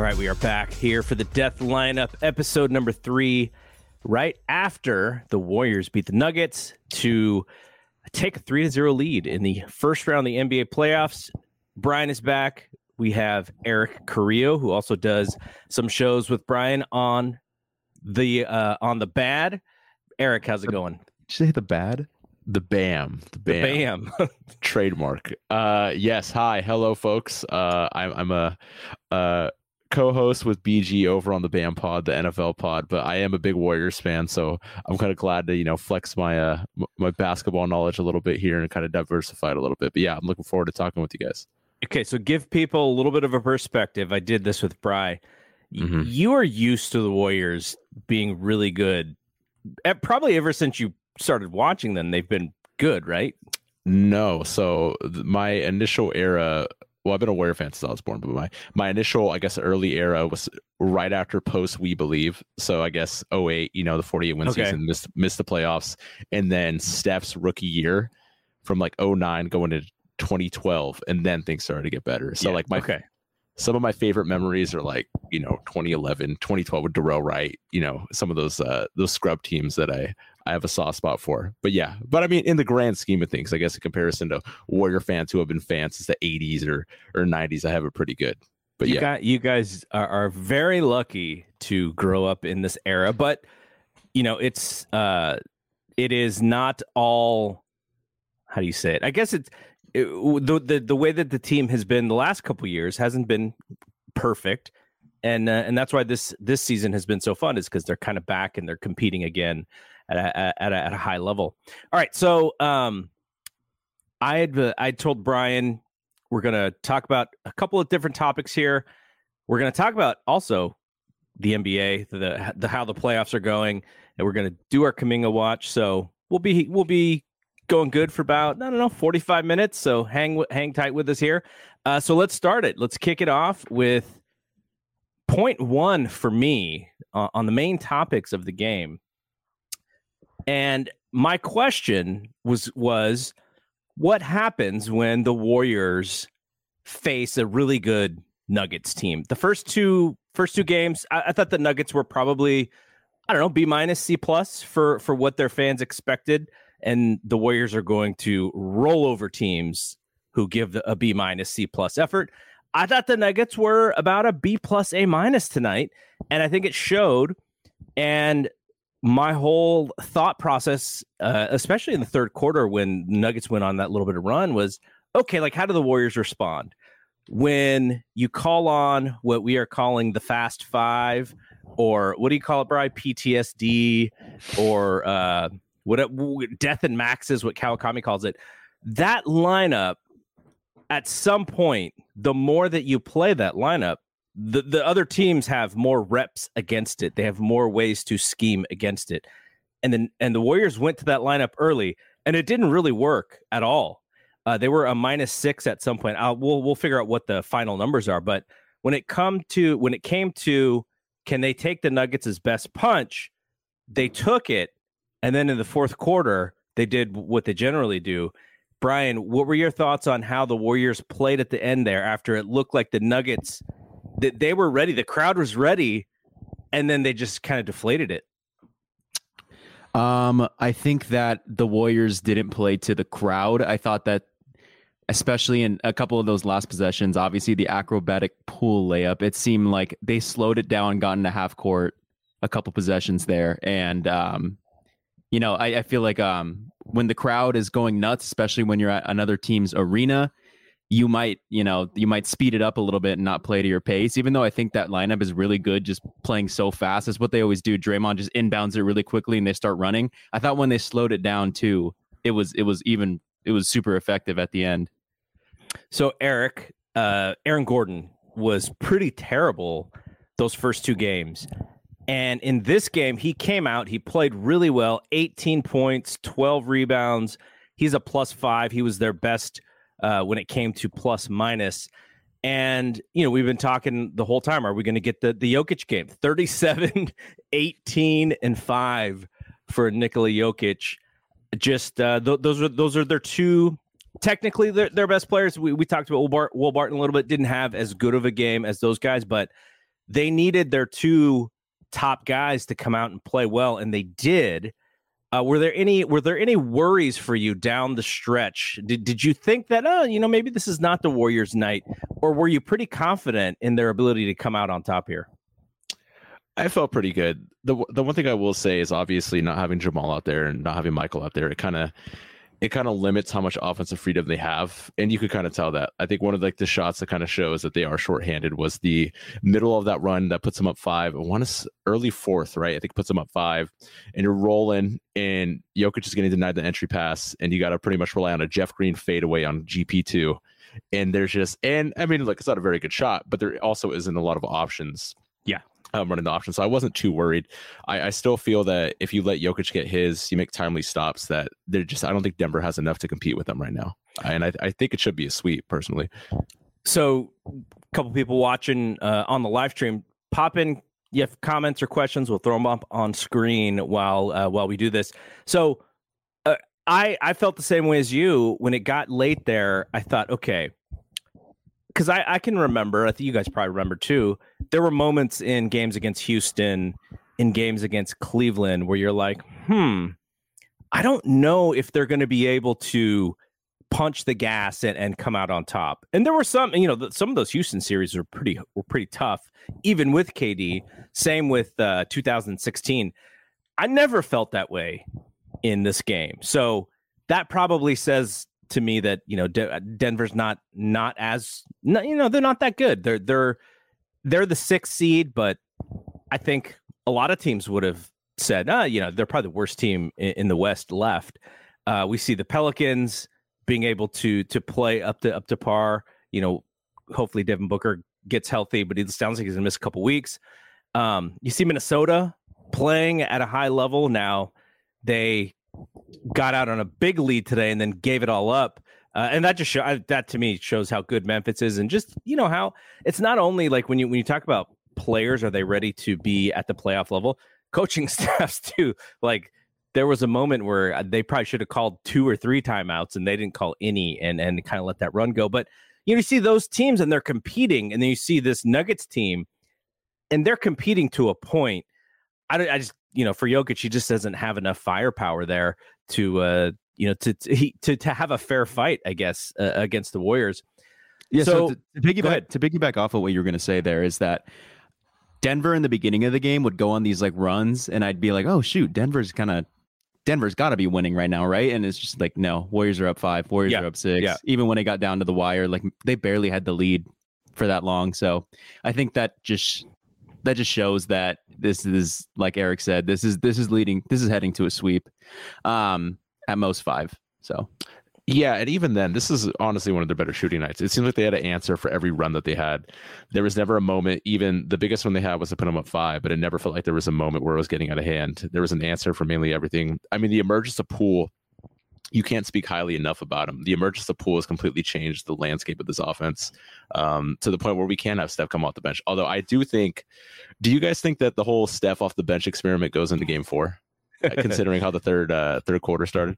All right, we are back here for the Death Lineup, episode number three, right after the Warriors beat the Nuggets to take a 3 to 0 lead in the first round of the NBA playoffs. Brian is back. We have Eric Carrillo, who also does some shows with Brian on the uh on the bad. Eric, how's it going? Did you say the bad? The BAM. The BAM. Bam. Trademark. Uh yes, hi. Hello folks. Uh I'm I'm a uh co-host with BG over on the BAM pod, the NFL pod, but I am a big Warriors fan, so I'm kind of glad to, you know, flex my uh my basketball knowledge a little bit here and kind of diversify it a little bit. But yeah, I'm looking forward to talking with you guys. Okay, so give people a little bit of a perspective. I did this with Bry. Mhm. You are used to the Warriors being really good. eh, Probably ever since you started watching them, they've been good, right? No, so my initial era. Well, I've been a Warrior fan since I was born, but my my initial, I guess, early era was right after post We Believe. So I guess 08, you know, the 48 win Okay. season, missed missed the playoffs, and then Steph's rookie year from like 09 going to 2012, and then things started to get better. So Yeah, like my okay, some of my favorite memories are like you know 2011 2012 with Dorell Wright you know some of those uh those scrub teams that I I have a soft spot for but yeah but I mean in the grand scheme of things I guess in comparison to Warrior fans who have been fans since the 80s or or 90s I have it pretty good but you yeah got you guys are, are very lucky to grow up in this era, but you know it's uh, it is not all. How do you say it? I guess it's it, the the the way that the team has been the last couple years hasn't been perfect, and uh, and that's why this this season has been so fun is because they're kind of back and they're competing again at a, at a, at a high level. All right, so um, I had uh, I told Brian we're going to talk about a couple of different topics here. We're going to talk about also the NBA, the, the how the playoffs are going, and we're going to do our Kuminga watch. So we'll be we'll be going good for about I don't know 45 minutes. So hang hang tight with us here. Uh, so let's start it. Let's kick it off with point one for me uh, on the main topics of the game. And my question was was what happens when the Warriors face a really good Nuggets team? The first two first two games, I, I thought the Nuggets were probably I don't know B minus C plus for for what their fans expected, and the Warriors are going to roll over teams who give a B minus C plus effort. I thought the Nuggets were about a B plus A minus tonight, and I think it showed. And my whole thought process, uh, especially in the third quarter when Nuggets went on that little bit of run, was okay. Like, how do the Warriors respond when you call on what we are calling the Fast Five, or what do you call it, Brian? PTSD, or uh, what? Death and Max is what Kawakami calls it. That lineup, at some point, the more that you play that lineup, the, the other teams have more reps against it. They have more ways to scheme against it. And then and the Warriors went to that lineup early and it didn't really work at all. Uh, they were a minus six at some point. I'll, we'll we'll figure out what the final numbers are. But when it come to when it came to can they take the Nuggets' best punch, they took it, and then in the fourth quarter they did what they generally do. Brian, what were your thoughts on how the Warriors played at the end there after it looked like the Nuggets That they were ready. The crowd was ready, and then they just kind of deflated it. Um, I think that the Warriors didn't play to the crowd. I thought that, especially in a couple of those last possessions, obviously the acrobatic Poole layup, it seemed like they slowed it down, got into half court, a couple possessions there, and um, you know, I, I feel like um, when the crowd is going nuts, especially when you're at another team's arena, you might, you know, you might speed it up a little bit and not play to your pace. Even though I think that lineup is really good, just playing so fast is what they always do. Draymond just inbounds it really quickly and they start running. I thought when they slowed it down too, it was it was even it was super effective at the end. So Eric, uh, Aaron Gordon was pretty terrible those first two games. And in this game, he came out, he played really well 18 points, 12 rebounds. He's a plus five. He was their best uh, when it came to plus minus. And, you know, we've been talking the whole time. Are we going to get the, the Jokic game? 37, 18, and 5 for Nikola Jokic. Just uh, th- those are those are their two technically their, their best players. We, we talked about Will, Will Barton a little bit, didn't have as good of a game as those guys, but they needed their two top guys to come out and play well, and they did. Uh, were there any were there any worries for you down the stretch? Did did you think that oh you know maybe this is not the Warriors' night, or were you pretty confident in their ability to come out on top here? I felt pretty good. the The one thing I will say is obviously not having Jamal out there and not having Michael out there. It kind of it kind of limits how much offensive freedom they have. And you could kind of tell that. I think one of like the shots that kind of shows that they are shorthanded was the middle of that run that puts them up five. I want to early fourth, right? I think puts them up five. And you're rolling and Jokic is getting denied the entry pass. And you got to pretty much rely on a Jeff Green fadeaway on GP2. And there's just and I mean, look, it's not a very good shot, but there also isn't a lot of options. Um, running the option. So I wasn't too worried. I, I, still feel that if you let Jokic get his, you make timely stops. That they're just. I don't think Denver has enough to compete with them right now, and I, I think it should be a sweep personally. So, a couple people watching uh, on the live stream, pop in. You have comments or questions? We'll throw them up on screen while uh, while we do this. So, uh, I I felt the same way as you when it got late there. I thought, okay, because I, I can remember, I think you guys probably remember too, there were moments in games against Houston, in games against Cleveland, where you're like, hmm, I don't know if they're going to be able to punch the gas and, and come out on top. And there were some, you know, some of those Houston series were pretty were pretty tough, even with KD. Same with uh, 2016. I never felt that way in this game. So that probably says to me that you know De- Denver's not not as not, you know they're not that good. They're they're they're the sixth seed, but I think a lot of teams would have said, ah, you know, they're probably the worst team in, in the West left. Uh, we see the Pelicans being able to to play up to up to par. You know, hopefully Devin Booker gets healthy, but it sounds like he's gonna miss a couple weeks. Um, you see Minnesota playing at a high level now. They got out on a big lead today and then gave it all up. Uh, and that just show, that to me shows how good Memphis is, and just you know how it's not only like when you when you talk about players, are they ready to be at the playoff level? Coaching staffs too. Like there was a moment where uh, they probably should have called two or three timeouts, and they didn't call any, and and kind of let that run go. But you know, you see those teams and they're competing, and then you see this Nuggets team, and they're competing to a point. I, don't. I just you know, for Jokic, he just doesn't have enough firepower there to, uh, you know, to to to, to have a fair fight, I guess, uh, against the Warriors. Yeah. So, so to, to piggyback to piggyback off of what you were going to say there is that Denver in the beginning of the game would go on these like runs, and I'd be like, oh shoot, Denver's kind of Denver's got to be winning right now, right? And it's just like, no, Warriors are up five, Warriors yeah. are up six. Yeah. Even when it got down to the wire, like they barely had the lead for that long. So I think that just that just shows that this is like Eric said, this is this is leading, this is heading to a sweep, um, at most five. So yeah, and even then, this is honestly one of their better shooting nights. It seems like they had an answer for every run that they had. There was never a moment, even the biggest one they had was to put them up five, but it never felt like there was a moment where it was getting out of hand. There was an answer for mainly everything. I mean, the emergence of Poole you can't speak highly enough about him. The emergence of Poole has completely changed the landscape of this offense um, to the point where we can have Steph come off the bench. Although I do think, do you guys think that the whole Steph off the bench experiment goes into Game Four, uh, considering how the third uh, third quarter started?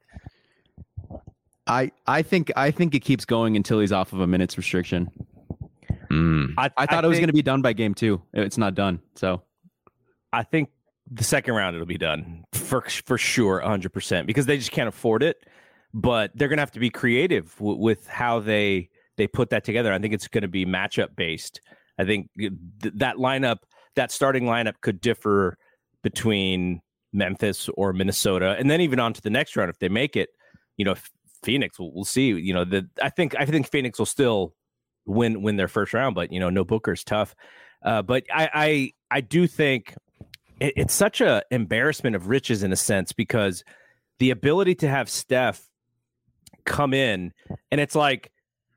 I I think I think it keeps going until he's off of a minutes restriction. Mm. I, I thought it was going to be done by game two. It's not done. So I think the second round it'll be done for for sure, hundred percent, because they just can't afford it. But they're gonna have to be creative w- with how they they put that together. I think it's going to be matchup based. I think th- that lineup, that starting lineup, could differ between Memphis or Minnesota, and then even on to the next round if they make it. You know, Phoenix, we'll, we'll see. You know, the I think I think Phoenix will still win win their first round, but you know, no Booker's tough. Uh, but I, I I do think it, it's such a embarrassment of riches in a sense because the ability to have Steph come in and it's like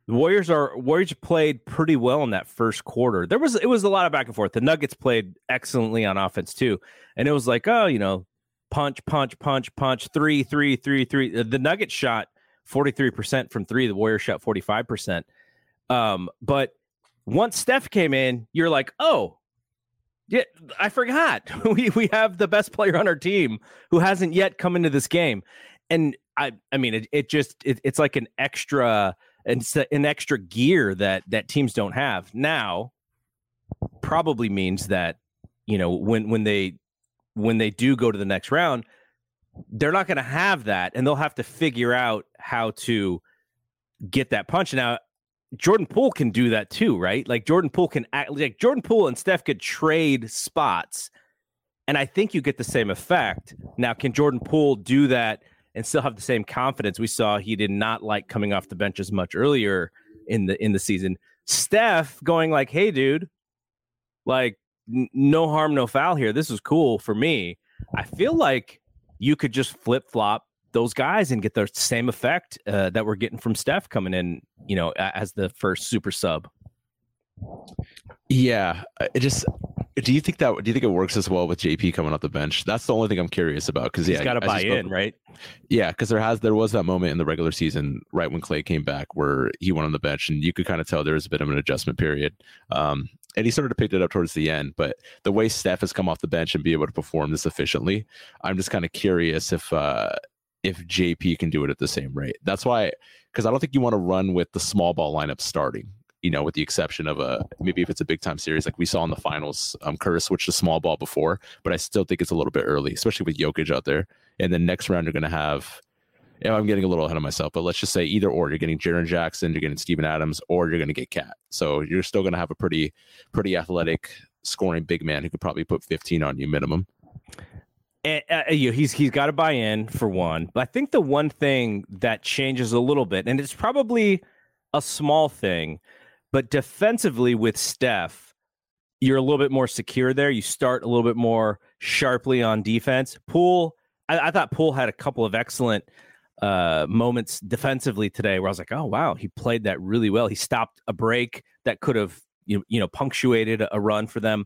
the Warriors are Warriors played pretty well in that first quarter. There was it was a lot of back and forth. The Nuggets played excellently on offense too, and it was like oh you know punch punch punch punch three three three three. The Nuggets shot forty three percent from three. The Warriors shot forty five percent. Um, but once Steph came in, you're like oh yeah, I forgot. We we have the best player on our team who hasn't yet come into this game, and I I mean it, it just it, it's like an extra it's an extra gear that that teams don't have now. Probably means that you know when when they when they do go to the next round, they're not going to have that, and they'll have to figure out how to get that punch. Now Jordan Poole can do that too, right? Like Jordan Poole can act like Jordan Poole and Steph could trade spots, and I think you get the same effect. Now, can Jordan Poole do that and still have the same confidence? We saw he did not like coming off the bench as much earlier in the in the season. Steph going like, "Hey, dude, like n- no harm, no foul here. This is cool for me." I feel like you could just flip flop those guys and get the same effect uh, that we're getting from Steph coming in, you know, as the first super sub. Yeah, it just. Do you think that? Do you think it works as well with JP coming off the bench? That's the only thing I'm curious about because yeah, He's got to buy spoke- in, right? Yeah, because there has there was that moment in the regular season right when Clay came back where he went on the bench and you could kind of tell there was a bit of an adjustment period. Um, and he started to pick it up towards the end. But the way Steph has come off the bench and be able to perform this efficiently, I'm just kind of curious if uh, if JP can do it at the same rate. That's why because I don't think you want to run with the small ball lineup starting. You know, with the exception of a maybe if it's a big time series like we saw in the finals, um, Curtis switched to small ball before, but I still think it's a little bit early, especially with Jokic out there. And then next round you're going to have yeah, I'm getting a little ahead of myself, but let's just say either or. You're getting Jaren Jackson, you're getting Steven Adams, or you're going to get KAT. So you're still going to have a pretty, pretty athletic scoring big man who could probably put 15 on you minimum. And, uh, you know, he's he's got to buy in for one. But I think the one thing that changes a little bit, and it's probably a small thing, but defensively with Steph, you're a little bit more secure there. You start a little bit more sharply on defense. Poole, I, I thought Poole had a couple of excellent uh, moments defensively today where I was like, oh wow, he played that really well. He stopped a break that could have you you know punctuated a run for them.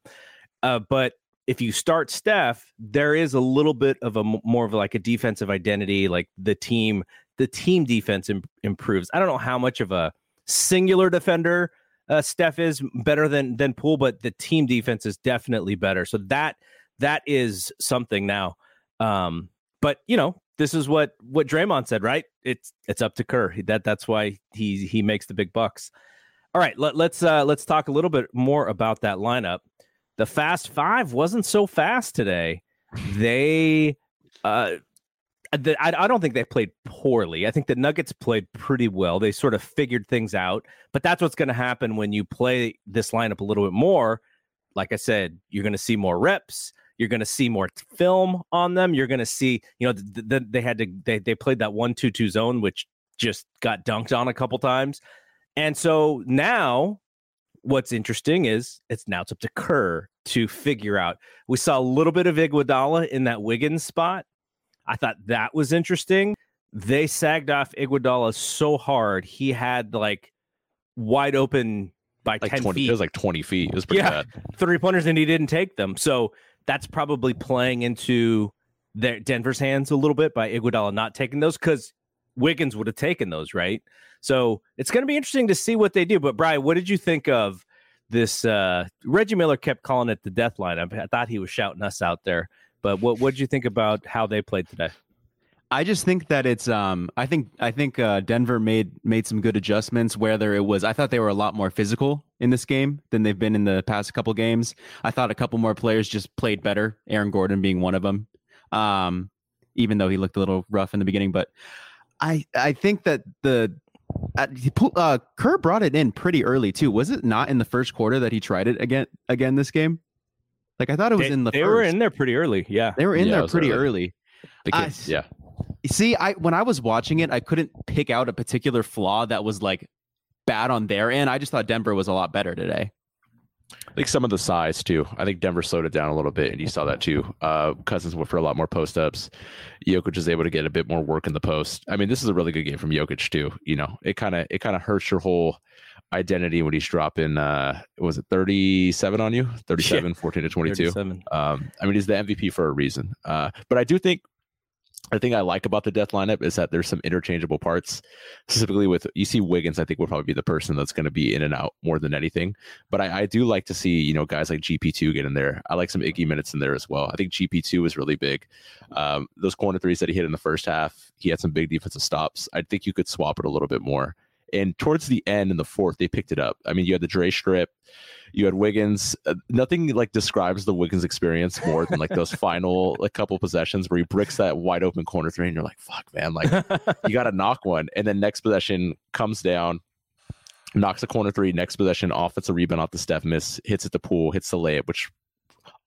Uh, but if you start Steph, there is a little bit of a more of like a defensive identity. Like the team, the team defense Im- improves. I don't know how much of a singular defender uh, Steph is better than than Poole, but the team defense is definitely better. So that that is something now. Um, but you know, this is what what Draymond said, right? It's it's up to Kerr. That that's why he he makes the big bucks. All right, let, let's uh, let's talk a little bit more about that lineup. The Fast Five wasn't so fast today. They, uh, Uh, the, I, I don't think they played poorly. I think the Nuggets played pretty well. They sort of figured things out. But that's what's going to happen when you play this lineup a little bit more. Like I said, you're going to see more reps. You're going to see more film on them. You're going to see, you know, th- th- they had to they they played that one two two zone, which just got dunked on a couple times. And so now what's interesting is it's now it's up to Kerr to figure out. We saw a little bit of Iguodala in that Wiggins spot. I thought that was interesting. They sagged off Iguodala so hard he had like wide open by Like 10 20, feet it was like 20 feet. It was pretty Yeah. bad. three pointers and he didn't take them. So that's probably playing into their Denver's hands a little bit by Iguodala not taking those because Wiggins would have taken those, right? So it's going to be interesting to see what they do. But Brian, what did you think of this? Uh, Reggie Miller kept calling it the death line. I thought he was shouting us out there. But what what did you think about how they played today? I just think that it's um I think I think uh, Denver made made some good adjustments whether it was I thought they were a lot more physical in this game than they've been in the past couple games. I thought a couple more players just played better, Aaron Gordon being one of them. Um even though he looked a little rough in the beginning, but I I think that the uh, Kerr brought it in pretty early too. Was it not in the first quarter that he tried it again again this game? Like I thought it was they, in the. They first. were in there pretty early. Yeah, they were in Yeah, there pretty early. early. The I- yeah. See, I when I was watching it, I couldn't pick out a particular flaw that was like bad on their end. I just thought Denver was a lot better today. I think some of the size too. I think Denver slowed it down a little bit, and you saw that too. Uh, Cousins went for a lot more post ups. Jokic was able to get a bit more work in the post. I mean, this is a really good game from Jokic too. You know, it kind of it kind of hurts your whole identity when he's dropping. Uh, was it thirty seven on you? 37, 14 to twenty two. 37. Um, I mean, he's the MVP for a reason. Uh, but I do think the thing I like about the death lineup is that there's some interchangeable parts. Specifically, with you see Wiggins, I think will probably be the person that's going to be in and out more than anything. But I, I do like to see you know guys like GP2 get in there. I like some Iggy minutes in there as well. I think GP2 was really big. Um, those corner threes that he hit in the first half, he had some big defensive stops. I think you could swap it a little bit more. And towards the end in the fourth, they picked it up. I mean, you had the Dre strip, you had Wiggins. Uh, nothing like describes the Wiggins experience more than like those final like couple possessions where he bricks that wide open corner three, and you're like, "Fuck, man!" Like you got to knock one, and then next possession comes down, knocks a corner three. Next possession, offensive rebound off the Steph miss, hits at the pool, hits the layup, which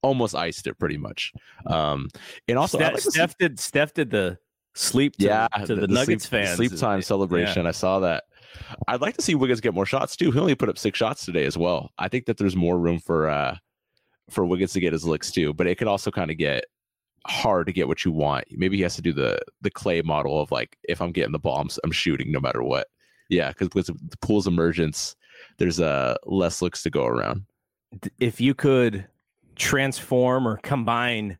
almost iced it pretty much. Um, and also, Steph, like Steph did Steph did the sleep to, yeah, to the, Nuggets sleep, fans. sleep time celebration. I saw that. I'd like to see Wiggins get more shots too. He only put up six shots today as well. I think that there's more room for uh for Wiggins to get his licks too, but it could also kind of get hard to get what you want. Maybe he has to do the the Clay model of like if I'm getting the bombs, I'm shooting no matter what. Yeah, because with the Poole's emergence, there's uh less looks to go around. if you could transform or combine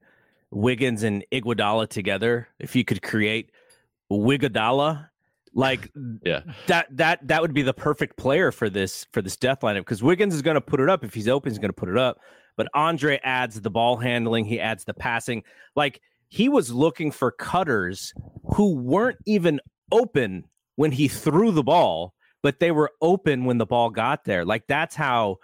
Wiggins and Iguodala together, if you could create Wigodala, like Yeah. that that that would be the perfect player for this for this death lineup because Wiggins is going to put it up if he's open, he's going to put it up. But Andre adds the ball handling, he adds the passing. Like he was looking for cutters who weren't even open when he threw the ball, but they were open when the ball got there. Like that's how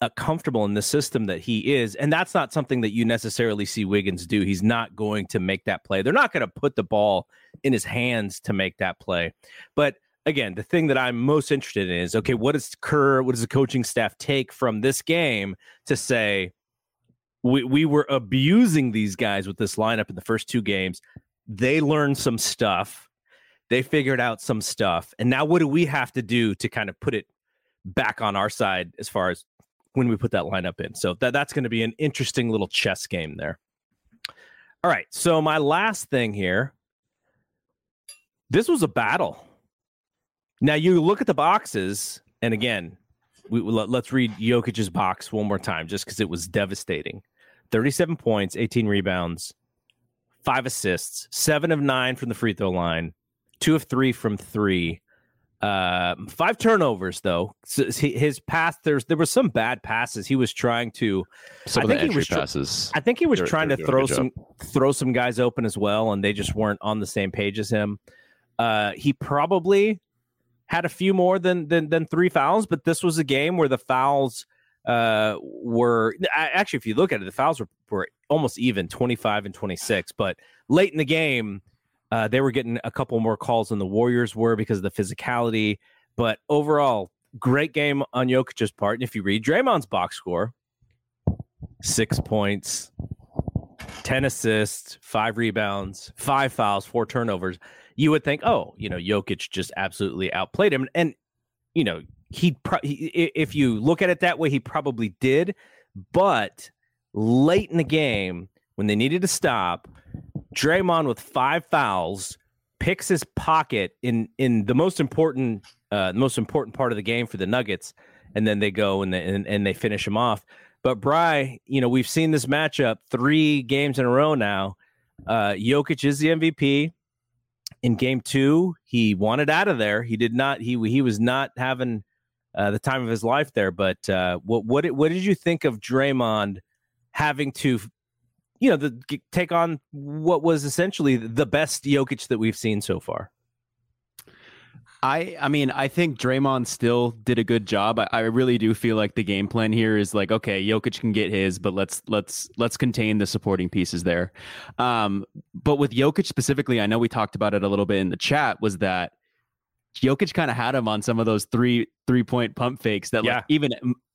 uh, comfortable in the system that he is, and that's not something that you necessarily see Wiggins do. He's not going to make that play. They're not going to put the ball in his hands to make that play. But again, the thing that I'm most interested in is okay, what does Kerr, what does the coaching staff take from this game to say we we were abusing these guys with this lineup in the first two games. They learned some stuff. They figured out some stuff. And now what do we have to do to kind of put it back on our side as far as when we put that lineup in? So that that's going to be an interesting little chess game there. All right. So my last thing here. This was a battle. Now you look at the boxes, and again, we let, us read Jokic's box one more time, just because it was devastating. Thirty-seven points, eighteen rebounds, five assists, seven of nine from the free throw line, two of three from three, uh, five turnovers though. So he- his pass, there's there were some bad passes. He was trying to Some I of the think he entry was tr- passes. I think he was They're- trying they're to throw some throw some guys open as well, and they just weren't on the same page as him. Uh, he probably had a few more than than than three fouls, but this was a game where the fouls uh, were actually, if you look at it, the fouls were, were almost even, twenty five and twenty six. But late in the game, uh, they were getting a couple more calls than the Warriors were because of the physicality. But overall, great game on Jokic's part. And if you read Draymond's box score, six points, 10 assists, five rebounds, five fouls, four turnovers, you would think, oh, you know, Jokic just absolutely outplayed him. And, you know, he, pro- he if you look at it that way, he probably did. But late in the game, when they needed to stop, Draymond with five fouls picks his pocket in in the most important uh the most important part of the game for the Nuggets, and then they go and they, and, and they finish him off. But Bry, you know, we've seen this matchup three games in a row now. Uh Jokic is the MVP. In game two, he wanted out of there. He did not. He he was not having uh, the time of his life there. But uh, what what what did you think of Draymond having to you know, the take on what was essentially the best Jokic that we've seen so far. I I mean I think Draymond still did a good job. I, I, really do feel like the game plan here is like okay, Jokic can get his, but let's let's let's contain the supporting pieces there. Um, but with Jokic specifically, I know we talked about it a little bit in the chat. Was that Jokic kind of had him on some of those three three point pump fakes that yeah. like even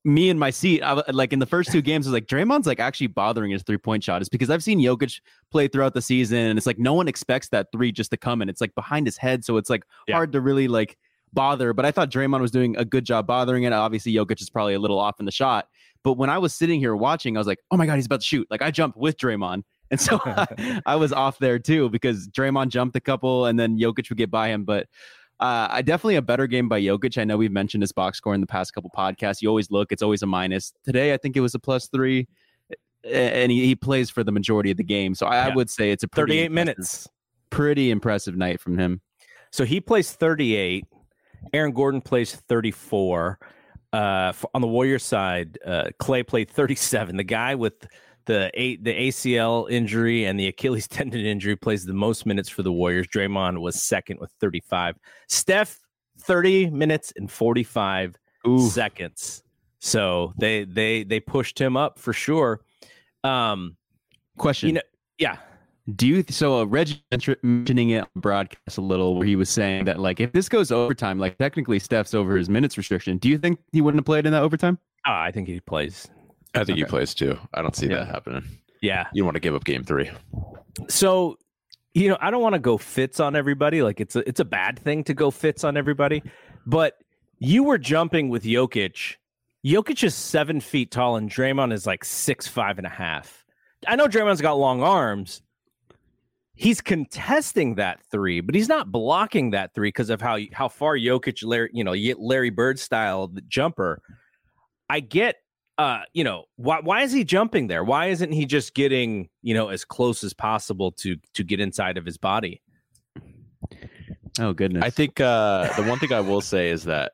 me in my seat, I, like in the first two games, I was like Draymond's like actually bothering his three point shot is because I've seen Jokic play throughout the season, and it's like no one expects that three just to come, and it's like behind his head, so it's like yeah. hard to really like bother. But I thought Draymond was doing a good job bothering it. Obviously, Jokic is probably a little off in the shot, but when I was sitting here watching, I was like, oh my god, he's about to shoot! Like I jumped with Draymond. And so I, I was off there too because Draymond jumped a couple and then Jokic would get by him. But uh, I definitely a better game by Jokic. I know we've mentioned his box score in the past couple podcasts. You always look; it's always a minus. Today, I think it was a plus three, and he, he plays for the majority of the game. So I, yeah. Would say it's a thirty-eight minutes. Pretty impressive night from him. So he plays thirty-eight. Aaron Gordon plays thirty-four. Uh, on the Warriors side, uh, Klay played thirty-seven. The guy with the eight, the ACL injury and the Achilles tendon injury plays the most minutes for the Warriors. Draymond was second with 35. Steph 30 minutes and 45 Ooh. seconds. So they they they pushed him up for sure. Um question. You know, yeah. Do you so uh, Reggie mentioning it on broadcast a little where he was saying that like if this goes overtime, like technically Steph's over his minutes restriction. Do you think he wouldn't have played in that overtime? Oh, I think he plays. I think okay. he plays too. I don't see yeah. that happening. Yeah. You want to give up game three. So, you know, I don't want to go fits on everybody. Like it's a it's a bad thing to go fits on everybody. But you were jumping with Jokic. Jokic is seven feet tall and Draymond is like six, five and a half. I know Draymond's got long arms. He's contesting that three, but he's not blocking that three because of how how far Jokic, Larry, you know, Larry Bird style jumper. I get uh, you know, why why is he jumping there? Why isn't he just getting, you know, as close as possible to to get inside of his body? Oh goodness! I think uh, the one thing I will say is that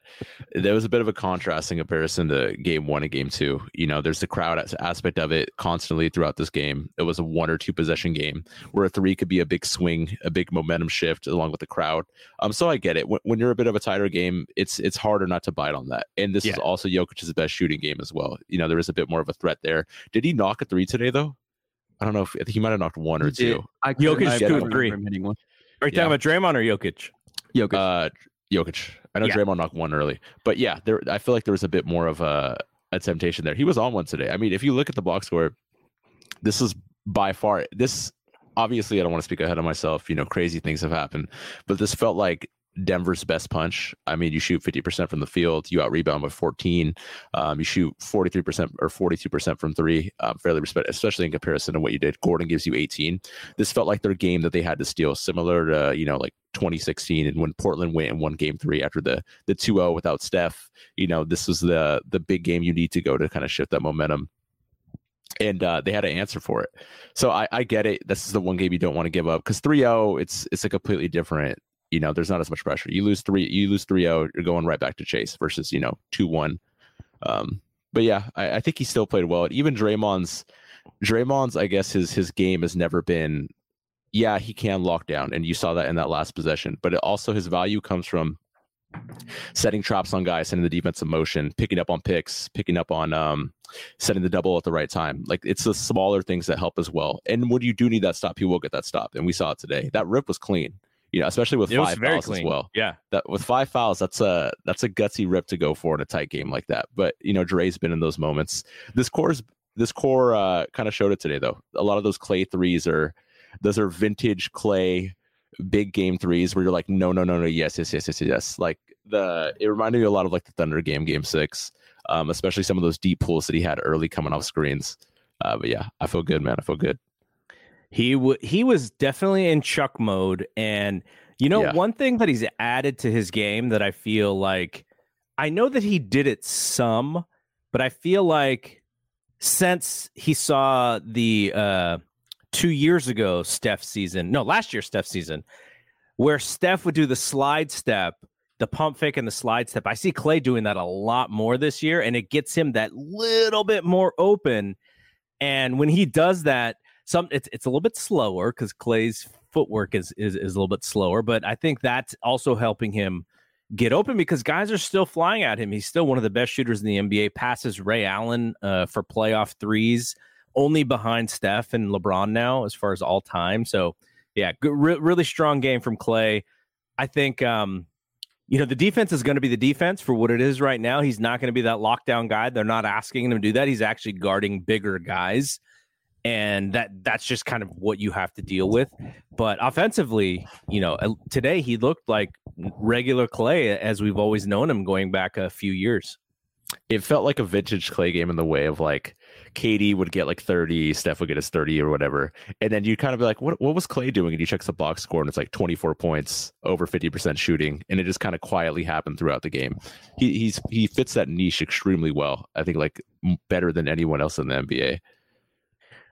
there was a bit of a contrast in comparison to game one and game two. You know, there's the crowd aspect of it constantly throughout this game. It was a one or two possession game where a three could be a big swing, a big momentum shift along with the crowd. Um, so I get it. When, when you're a bit of a tighter game, it's it's harder not to bite on that. And this yeah. is also Jokic's best shooting game as well. You know, there is a bit more of a threat there. Did he knock a three today though? I don't know if I think he might have knocked one or two. I Jokic two three. Are you yeah. talking about Draymond or Jokic? Jokic. Uh, Jokic. I know yeah. Draymond knocked one early, but yeah, there. I feel like there was a bit more of a, a temptation there. He was on one today. I mean, if you look at the box score, this is by far this. Obviously, I don't want to speak ahead of myself. You know, crazy things have happened, but this felt like Denver's best punch. I mean, you shoot 50% from the field, you out rebound by 14. Um, you shoot 43% or 42% from three, um, fairly respect, especially in comparison to what you did. Gordon gives you 18. This felt like their game that they had to steal, similar to, you know, like 2016 and when Portland went and won game three after the the 2-0 without Steph. You know, this was the the big game you need to go to kind of shift that momentum and uh, they had an answer for it. So I, I, get it. This is the one game you don't want to give up because 3-0, it's it's a completely different you know, there's not as much pressure. You lose three, you lose 3 0, you're going right back to chase versus, you know, 2 1. Um, but yeah, I, I, think he still played well. Even Draymond's, Draymond's, I guess his his game has never been, yeah, he can lock down, and you saw that in that last possession. But it, also his value comes from setting traps on guys, setting the defensive motion, picking up on picks, picking up on um, setting the double at the right time. Like it's the smaller things that help as well. And when you do need that stop, he will get that stop, and we saw it today. That rip was clean you know, especially with it five fouls clean. as well. Yeah, that with five fouls, that's a that's a gutsy rip to go for in a tight game like that. But you know, Dre's been in those moments. This core's this core uh, kind of showed it today, though. A lot of those Clay threes are those are vintage Clay big game threes where you're like, no, no, no, no, yes, yes, yes, yes, yes. Like the it reminded me a lot of like the Thunder game, game six, um, especially some of those deep pulls that he had early coming off screens. Uh, but yeah, I feel good, man. I feel good. He w- he was definitely in Chuck mode, and you know yeah. one thing that he's added to his game that I feel like I know that he did it some, but I feel like since he saw the uh, two years ago Steph season, no, last year Steph season, where Steph would do the slide step, the pump fake, and the slide step. I see Clay doing that a lot more this year, and it gets him that little bit more open. And when he does that, some it's it's a little bit slower because Clay's footwork is, is is a little bit slower, but I think that's also helping him get open because guys are still flying at him. He's still one of the best shooters in the NBA. Passes Ray Allen uh, for playoff threes, only behind Steph and LeBron now as far as all time. So yeah, re- really strong game from Clay. I think um, you know the defense is going to be the defense for what it is right now. He's not going to be that lockdown guy. They're not asking him to do that. He's actually guarding bigger guys and that that's just kind of what you have to deal with. But offensively, you know, today he looked like regular Clay as we've always known him going back a few years. It felt like a vintage Clay game in the way of like KD would get like 30, Steph would get his 30 or whatever. And then you kind of be like, what, what was Clay doing? And he checks the box score and it's like 24 points, over 50% shooting. And it just kind of quietly happened throughout the game. He, he's, he fits that niche extremely well. I think like better than anyone else in the NBA.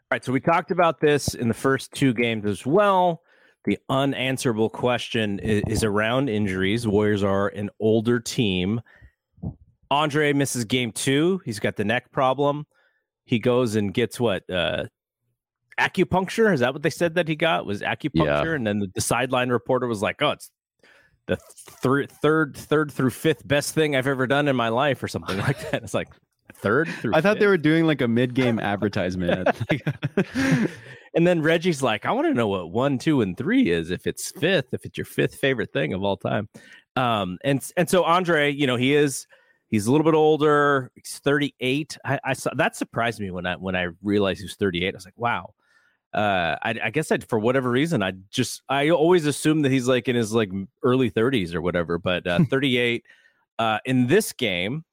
All right, so we talked about this in the first two games as well. The unanswerable question is, is around injuries. Warriors are an older team. Andre misses game two. He's got the neck problem. He goes and gets what? Uh, acupuncture? Is that what they said that he got? Was acupuncture? Yeah. And then the, the sideline reporter was like, "Oh, it's the th- third, third through fifth best thing I've ever done in my life, or something like that." It's like, third through. I thought fifth. they were doing like a mid-game advertisement. and then Reggie's like, I want to know what one, two, and three is. If it's fifth, if it's your fifth favorite thing of all time. Um, and and so Andre, you know, he is he's a little bit older. He's 38. I, I saw that surprised me when I when I realized he was 38. I was like, wow. Uh, I, I guess I for whatever reason I just I always assume that he's like in his like early 30s or whatever. But uh, 38 uh, in this game,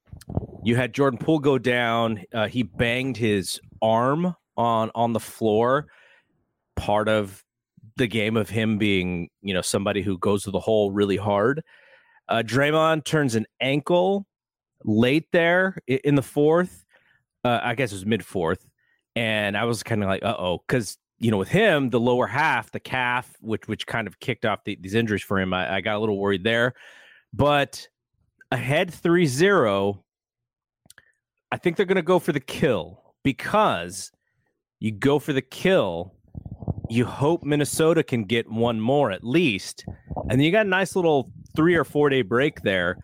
you had Jordan Poole go down. Uh, he banged his arm on on the floor. Part of the game of him being, you know, somebody who goes to the hole really hard. Uh, Draymond turns an ankle late there in the fourth. Uh, I guess it was mid fourth, and I was kind of like, uh oh, because you know, with him, the lower half, the calf, which which kind of kicked off the, these injuries for him, I, I got a little worried there. But ahead 3-0 I think they're going to go for the kill because you go for the kill. You hope Minnesota can get one more at least. And then you got a nice little three or four day break there.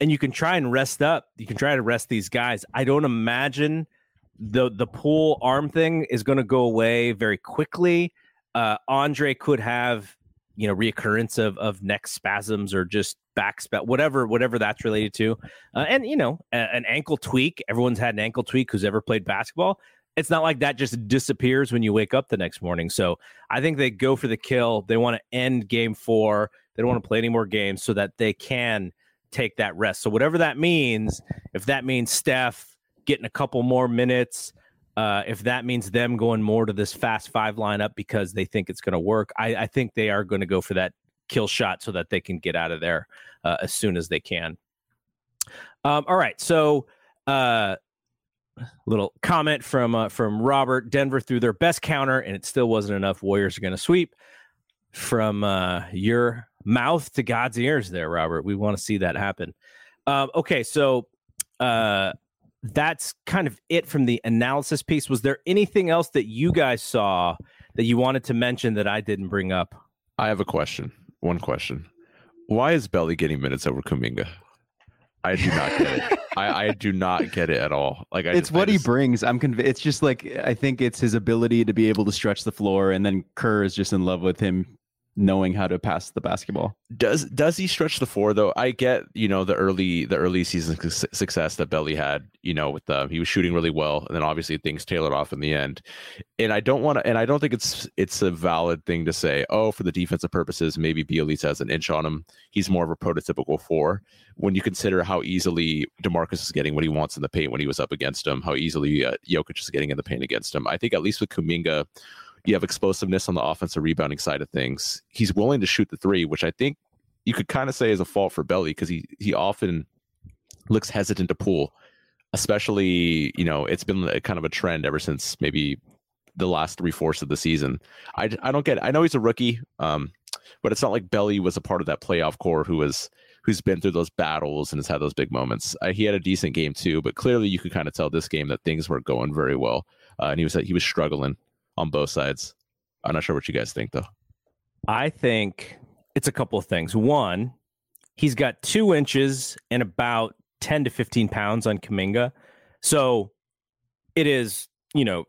And you can try and rest up. You can try to rest these guys. I don't imagine the the Poole arm thing is going to go away very quickly. Uh, Andre could have you know reoccurrence of of neck spasms or just back spell whatever whatever that's related to. Uh, and you know a, an ankle tweak everyone's had an ankle tweak who's ever played basketball. It's not like that just disappears when you wake up the next morning. So i think they go for the kill. They want to end game four. They don't want to play any more games so that they can take that rest. So whatever that means if that means steph getting a couple more minutes uh, if that means them going more to this fast five lineup because they think it's going to work, I, I, think they are going to go for that kill shot so that they can get out of there uh, as soon as they can. Um, all right, so uh, little comment from uh, from Robert. Denver threw their best counter, and it still wasn't enough. Warriors are going to sweep. From uh, your mouth to God's ears, there, Robert. We want to see that happen. Um, okay, so uh, that's kind of it from the analysis piece. Was there anything else that you guys saw that you wanted to mention that I didn't bring up? I have a question. One question. Why is Belly getting minutes over Kuminga? I do not get it. I, I, do not get it at all. Like I it's just, what just, he brings. I'm convinced. It's just like I think it's his ability to be able to stretch the floor, and then Kerr is just in love with him knowing how to pass the basketball. Does does he stretch the four though? I get you know the early the early season success that Belly had. You know, with the he was shooting really well, and then obviously things tailored off in the end. And I don't want to, and I don't think it's it's a valid thing to say. Oh, for the defensive purposes, maybe Bjelica has an inch on him. He's more of a prototypical four. When you consider how easily Demarcus is getting what he wants in the paint when he was up against him, how easily uh, Jokic is getting in the paint against him. I think at least with Kuminga you have explosiveness on the offensive rebounding side of things. He's willing to shoot the three, which I think you could kind of say is a fault for Belly because he he often looks hesitant to pull, especially you know it's been a, kind of a trend ever since maybe the last three fourths of the season. I, I don't get it. I know he's a rookie, um, but it's not like Belly was a part of that playoff core who was who's been through those battles and has had those big moments. Uh, he had a decent game too, but clearly you could kind of tell this game that things weren't going very well, uh, and he was he was struggling on both sides. I'm not sure what you guys think though. I think it's a couple of things. One, he's got two inches and about 10 to 15 pounds on Kuminga. So it is, you know,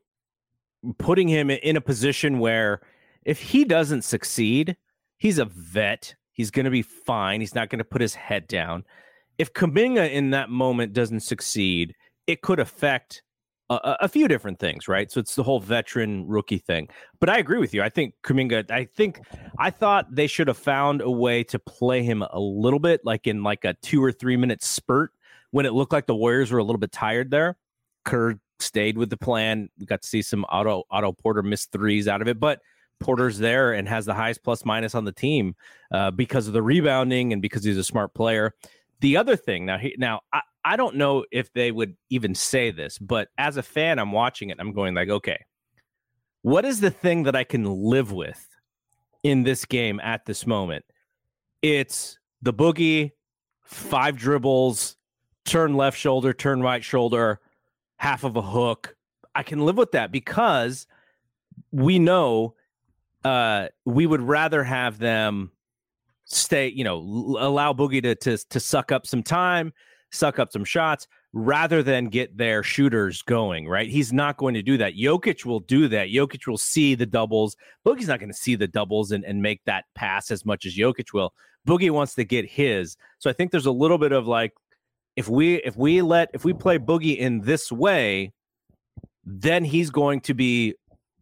putting him in a position where if he doesn't succeed, he's a vet. He's going to be fine. He's not going to put his head down. If Kuminga in that moment doesn't succeed, it could affect a, a, few different things, right? So it's the whole veteran rookie thing. But I agree with you. I think Kuminga. I think I thought they should have found a way to play him a little bit, like in like a two or three minute spurt when it looked like the Warriors were a little bit tired there. Kerr stayed with the plan. We got to see some Otto Otto Porter miss threes out of it, but Porter's there and has the highest plus minus on the team uh, because of the rebounding and because he's a smart player. The other thing now, he, now I, I don't know if they would even say this, but as a fan, I'm watching it. I'm going like, okay, what is the thing that I can live with in this game at this moment? It's the boogie, five dribbles, turn left shoulder, turn right shoulder, half of a hook. I can live with that because we know uh, we would rather have them stay, you know, allow Boogie to, to to suck up some time, suck up some shots, rather than get their shooters going. Right? He's not going to do that. Jokic will do that. Jokic will see the doubles. Boogie's not going to see the doubles and, and make that pass as much as Jokic will. Boogie wants to get his. So I think there's a little bit of like if we if we let if we play Boogie in this way, then he's going to be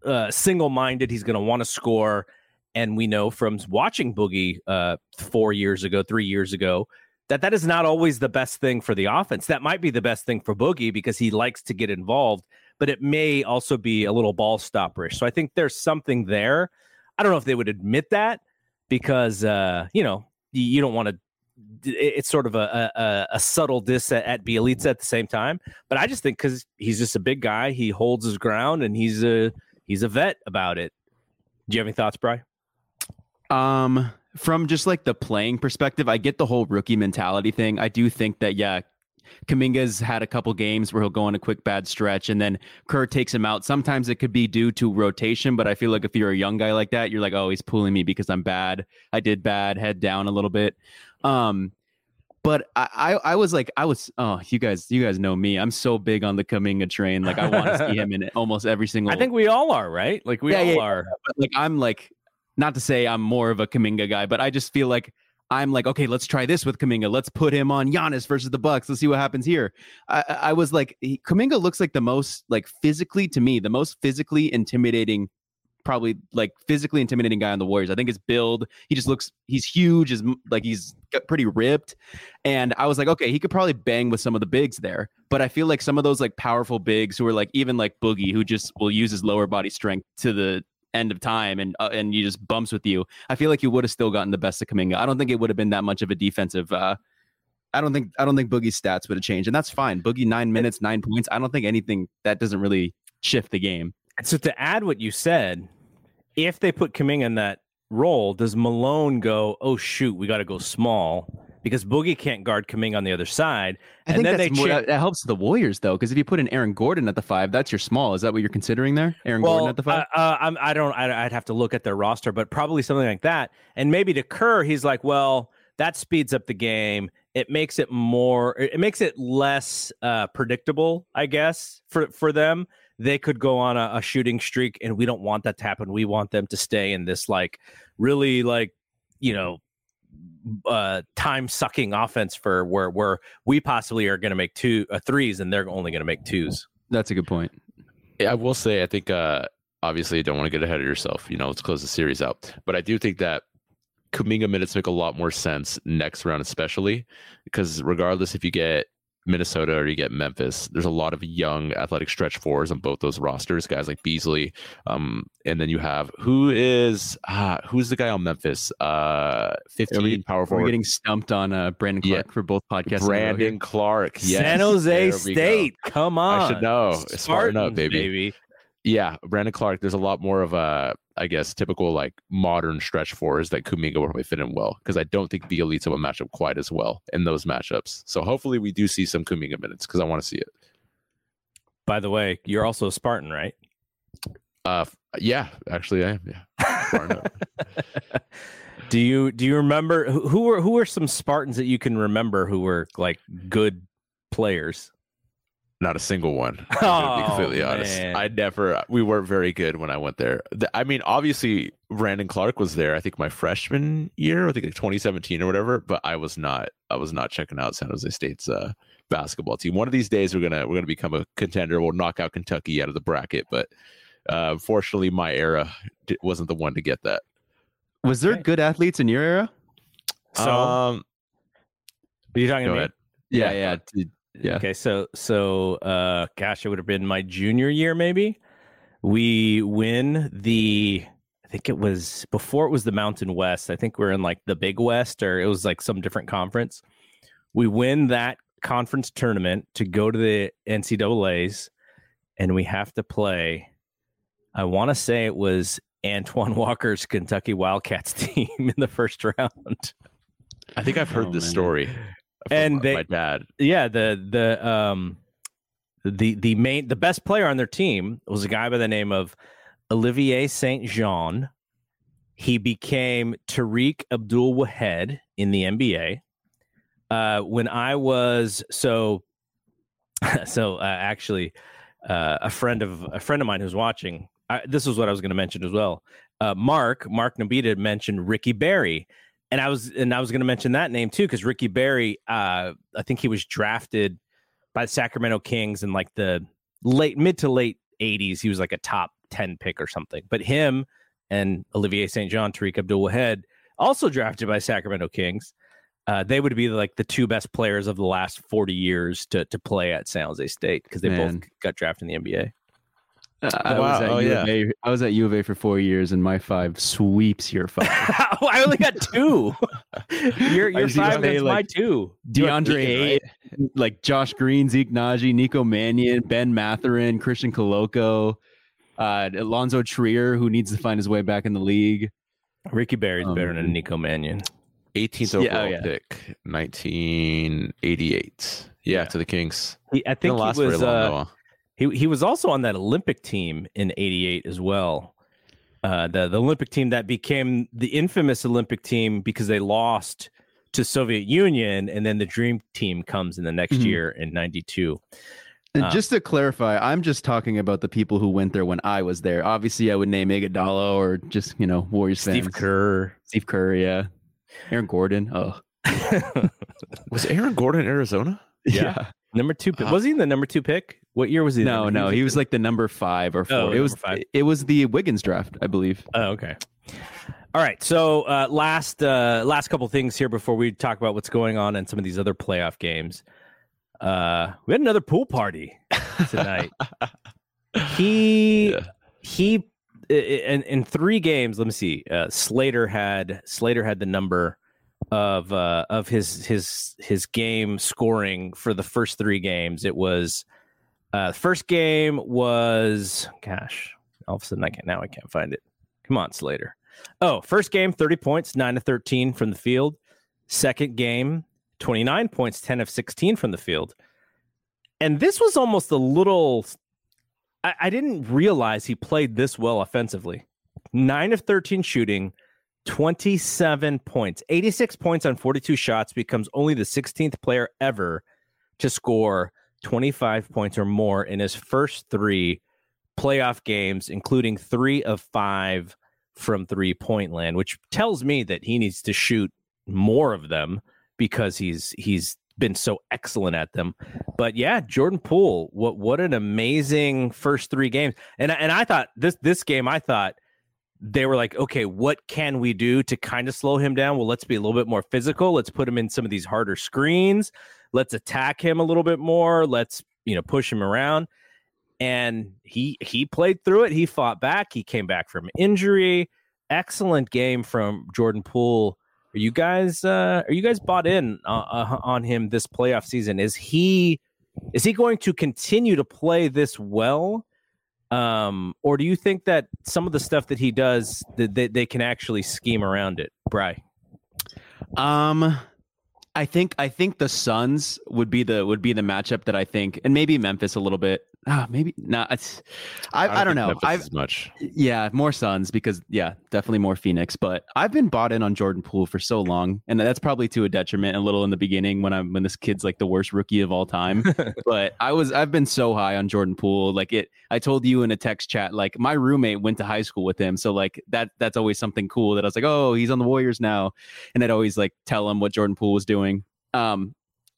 uh, single minded. He's going to want to score, and we know from watching Boogie uh, four years ago, three years ago, that that is not always the best thing for the offense. That might be the best thing for Boogie because he likes to get involved, but it may also be a little ball stopperish. So I think there's something there. I don't know if they would admit that because uh, you know you don't want to it's sort of a, a, a subtle diss at, at Bjelica at the same time. But I just think because he's just a big guy, he holds his ground, and he's a he's a vet about it. Do you have any thoughts, Bry? Um, from just like the playing perspective, I get the whole rookie mentality thing. I do think that yeah, Kuminga's had a couple games where he'll go on a quick bad stretch and then Kerr takes him out. Sometimes it could be due to rotation, but I feel like if you're a young guy like that, you're like, oh, he's pulling me because I'm bad. I did bad, head down a little bit. Um, but I, I, I was like, I was, oh, you guys, you guys know me. I'm so big on the Kuminga train. Like, I want to see him in almost every single. I think we all are, right? Like, we yeah, all yeah, are. But like, I'm like, not to say I'm more of a Kuminga guy, but I just feel like I'm like, okay, let's try this with Kuminga. Let's put him on Giannis versus the Bucks. Let's see what happens here. I, I was like, he, Kuminga looks like the most, like physically to me, the most physically intimidating probably like physically intimidating guy on the Warriors. I think his build, he just looks he's huge, is like he's pretty ripped. And I was like, okay, he could probably bang with some of the bigs there. But I feel like some of those like powerful bigs who are like even like Boogie, who just will use his lower body strength to the end of time and uh, and you just bumps with you. I feel like you would have still gotten the best of Kuminga. I don't think it would have been that much of a defensive uh I don't think I don't think Boogie's stats would have changed, and that's fine. Boogie nine minutes, nine points. I don't think anything that doesn't really shift the game. So to add what you said, if they put Kuminga in that role, does Malone go, oh shoot, we got to go small because Boogie can't guard Kuminga on the other side? I and think that's more, that, that helps the Warriors though, because if you put in Aaron Gordon at the five, that's your small. Is that what you're considering there, Aaron well, Gordon at the five? Uh, uh, I'm, I don't. I, I'd have to look at their roster, but probably something like that. And maybe to Kerr, he's like, well, that speeds up the game it makes it more it makes it less uh, predictable i guess for for them they could go on a, a shooting streak and we don't want that to happen we want them to stay in this like really like you know uh time sucking offense for where where we possibly are going to make two uh, threes and they're only going to make twos. That's a good point. Yeah, i will say i think uh obviously you don't want to get ahead of yourself you know let's close the series out. But i do think that Kuminga minutes make a lot more sense next round, especially because regardless if you get Minnesota or you get Memphis, there's a lot of young athletic stretch fours on both those rosters, guys like Beasley. Um, and then you have who is ah, who's the guy on Memphis? Uh 15 we, power forward. We're getting stumped on uh Brandon Clarke yeah. for both podcasts. Brandon Clarke, Yes. San Jose State. Come on. I should know. Spartans, Spartan up, baby. baby. Yeah, Brandon Clarke, there's a lot more of a I guess, typical like modern stretch fours that Kuminga will probably fit in well because I don't think Bjelica will match up quite as well in those matchups. So hopefully we do see some Kuminga minutes because I want to see it. By the way, you're also a Spartan, right? Uh, yeah, actually, I am. Yeah. Do you do you remember who who were who were some Spartans that you can remember who were like good players? Not a single one. I'm gonna be Oh, completely honest. man. I never. We weren't very good when I went there. The- I mean, obviously, Brandon Clarke was there. I think my freshman year, I think like 2017 or whatever. But I was not. I was not checking out San Jose State's uh, basketball team. One of these days, we're gonna we're gonna become a contender. We'll knock out Kentucky out of the bracket. But uh, unfortunately, my era di- wasn't the one to get that. Was there Okay. good athletes in your era? So um, are you talking go to me? ahead. Yeah, Yeah. yeah, dude, yeah. Okay, so so uh gosh, it would have been my junior year maybe. We win the I think it was before it was the Mountain West. I think we're in like the Big West or it was like some different conference. We win that conference tournament to go to the NCAA's and we have to play I want to say it was Antoine Walker's Kentucky Wildcats team in the first round. I think I've heard Oh, this man. story. And they- my dad. yeah the the um the the main the best player on their team was a guy by the name of Olivier Saint Jean. He became Tariq Abdul Wahad in the NBA. Uh, when I was so so uh, actually uh, a friend of a friend of mine who's watching. I, this is what I was going to mention as well. Uh, Mark Mark Nabita mentioned Ricky Berry, and I was and I was going to mention that name too because Ricky Berry, uh, I think he was drafted by the Sacramento Kings in like the late mid to late '80s. He was like a top ten pick or something. But him and Olivier St. John, Tariq Abdul Wahad, also drafted by Sacramento Kings. Uh, they would be like the two best players of the last 40 years to to play at San Jose State because they Man. both got drafted in the NBA. I Wow, was at oh, U yeah. A. I was at U of A for four years, and my five sweeps your five. I only got two. your your five say, is my two. DeAndre Ayton, Ayton, like Josh Green, Zeke Nnaji, Nico Mannion, Ben Mathurin, Christian Koloko, uh, Alonzo Trier, who needs to find his way back in the league. Ricky Berry's Um, better than Nico Mannion. 18th Yeah, oh, overall yeah. pick, 1988. Yeah, Yeah. to the Kings. He, I think he was very long uh, though. huh? He he was also on that Olympic team in '88 as well. Uh, the the Olympic team that became the infamous Olympic team because they lost to Soviet Union, and then the Dream Team comes in the next Mhm. year in '92. And Uh, just to clarify, I'm just talking about the people who went there when I was there. Obviously, I would name Iguodala or just you know Warriors Steve fans. Kerr. Steve Kerr, yeah, Aaron Gordon. Oh, Was Aaron Gordon Arizona? Yeah. number two pick. Was he the number two pick? What year was he? no, no, he was like the number five or four. Oh, it was five. it was the Wiggins draft, I believe. Oh, okay. All right. So uh, last uh, last couple things here before we talk about what's going on in some of these other playoff games. Uh, we had another pool party tonight. he Yeah. he in in three games. Let me see. Uh, Slater had Slater had the number of uh, of his his his game scoring for the first three games. It was uh, first game was gosh. All of a sudden, I can't now. I can't find it. Come on, Slater. Oh, first game, 30 points, 9 to 13 from the field. Second game, 29 points, 10 of 16 from the field. And this was almost a little. I, I didn't realize he played this well offensively. 9 of 13 shooting, 27 points, 86 points on 42 shots, becomes only the 16th player ever to score 25 points or more in his first three playoff games, including three of five from three point land, which tells me that he needs to shoot more of them because he's he's been so excellent at them. But yeah, Jordan Poole, what what an amazing first three games. And and I thought this this game, I thought they were like, okay, what can we do to kind of slow him down? Well, let's be a little bit more physical. Let's put him in some of these harder screens. Let's attack him a little bit more. Let's you know push him around and he he played through it. He fought back. He came back from injury. Excellent game from Jordan Poole. Are you guys uh, are you guys bought in uh, uh, on him this playoff season? Is he is he going to continue to play this well? Um, or do you think that some of the stuff that he does that they, they can actually scheme around it? Bry. Um, I think I think the Suns would be the would be the matchup that I think, and maybe Memphis a little bit. Ah, maybe not. It's, I, I, don't, think know. I've as much. yeah, more Suns because yeah, definitely more Phoenix. But I've been bought in on Jordan Poole for so long, and that's probably to a detriment a little in the beginning when I'm when this kid's like the worst rookie of all time. but I was I've been so high on Jordan Poole. Like it, I told you in a text chat. Like my roommate went to high school with him, so like that that's always something cool that I was like, oh, he's on the Warriors now, and I'd always like tell him what Jordan Poole was doing. Um,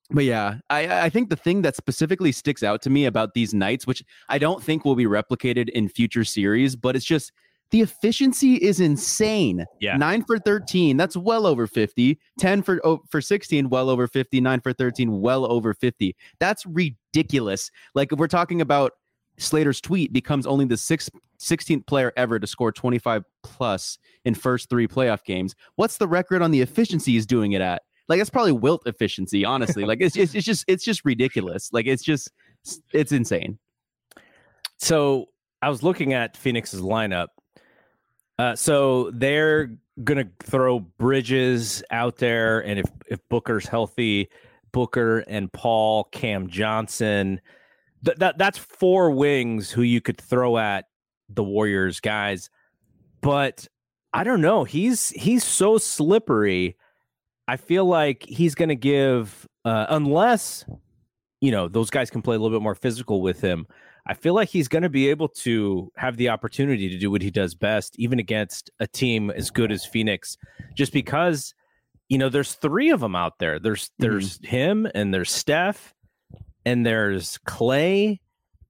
but yeah, I, I think the thing that specifically sticks out to me about these nights, which I don't think will be replicated in future series, but it's just the efficiency is insane. Yeah. Nine for 13, that's well over 50. 10 for oh, for 16, well over 50. Nine for 13, well over 50. That's ridiculous. Like if we're talking about Slater's tweet becomes only the sixth, 16th player ever to score 25 plus in first three playoff games. What's the record on the efficiency he's doing it at? Like it's probably Wilt efficiency, honestly. like it's just it's just it's just ridiculous. Like it's just it's insane. So I was looking at Phoenix's lineup. Uh, so they're gonna throw Bridges out there, and if if Booker's healthy, Booker and Paul, Cam Johnson, th- that that's four wings who you could throw at the Warriors guys. But I don't know. He's he's so slippery. I feel like he's gonna give uh, unless you know those guys can play a little bit more physical with him. I feel like he's going to be able to have the opportunity to do what he does best, even against a team as good as Phoenix, just because you know there's three of them out there. There's there's him and there's Steph and there's Clay,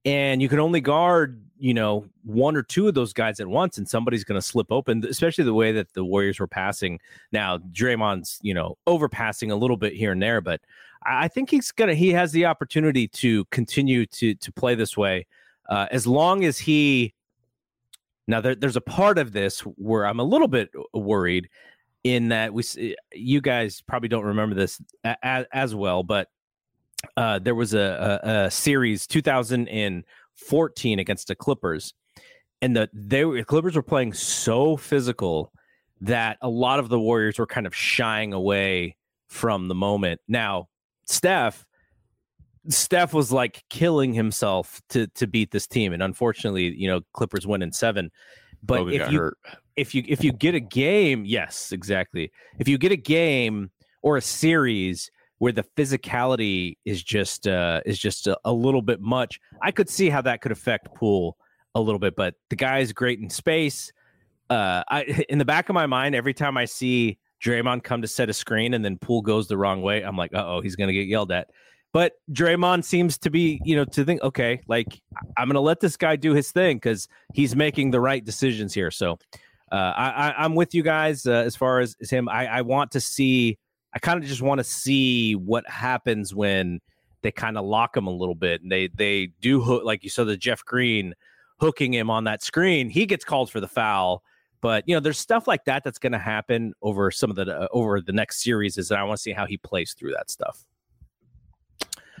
and you can only guard you know one or two of those guys at once, and somebody's going to slip open. Especially the way that the Warriors were passing. Now Draymond's you know overpassing a little bit here and there, but I think he's gonna he has the opportunity to continue to to play this way uh, as long as he. Now there, there's a part of this where I'm a little bit worried in that we s- you guys probably don't remember this as, as well, but uh, there was a, a, a series 2014 against the Clippers, and the they were, Clippers were playing so physical that a lot of the Warriors were kind of shying away from the moment. Now Steph, Steph was like killing himself to to beat this team, and unfortunately, you know, Clippers win in seven. But Bogut if you hurt. if you if you get a game, yes, exactly. If you get a game or a series where the physicality is just uh is just a, a little bit much, I could see how that could affect Poole a little bit. But the guy's great in space. Uh, I in the back of my mind, every time I see Draymond come to set a screen and then Poole goes the wrong way, I'm like, oh, he's gonna get yelled at. But Draymond seems to be, you know, to think, okay, like I'm gonna let this guy do his thing because he's making the right decisions here. So uh, I, I, I'm with you guys uh, as far as, as him. I, I want to see. I kind of just want to see what happens when they kind of lock him a little bit and they they do hook like you saw the Jeff Green hooking him on that screen. He gets called for the foul, but you know there's stuff like that that's going to happen over some of the uh, over the next series. Is and I want to see how he plays through that stuff.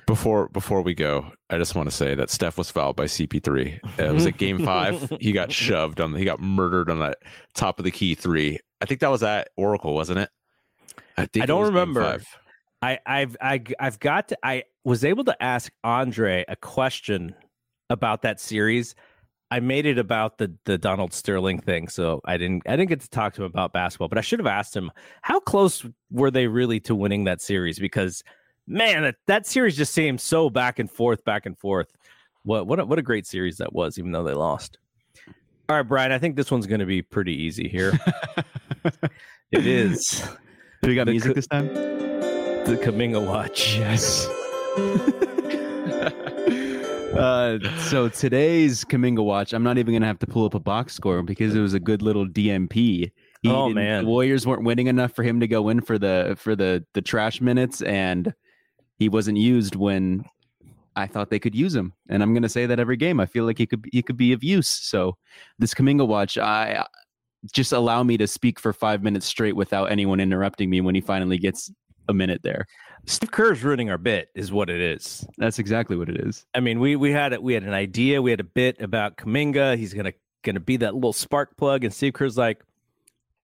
Before before we go, I just want to say that Steph was fouled by CP3. It was at Game Five. He got shoved on. He got murdered on that top of the key three. I think that was at Oracle, wasn't it? I think I don't remember. five. I, I've I, I've got to. I was able to ask Andre a question about that series. I made it about the the Donald Sterling thing, so I didn't I didn't get to talk to him about basketball. But I should have asked him how close were they really to winning that series? Because man, that, that series just seemed so back and forth, back and forth. What what a, what a great series that was, even though they lost. All right, Brian, I think this one's going to be pretty easy here. it is Do we got The music this time? the Kuminga Watch. Yes. uh, so today's Kuminga watch, I'm not even gonna have to pull up a box score because it was a good little DMP. He Oh, man. the Warriors weren't winning enough for him to go in for the for the the trash minutes, and he wasn't used when I thought they could use him. And I'm gonna say that every game. I feel like he could he could be of use. So this Kuminga watch, I just allow me to speak for five minutes straight without anyone interrupting me when he finally gets a minute there. Steve Kerr's ruining our bit, is what it is. That's exactly what it is. I mean, we we had it. We had an idea. We had a bit about Kuminga. He's gonna gonna be that little spark plug, and Steve Kerr's like,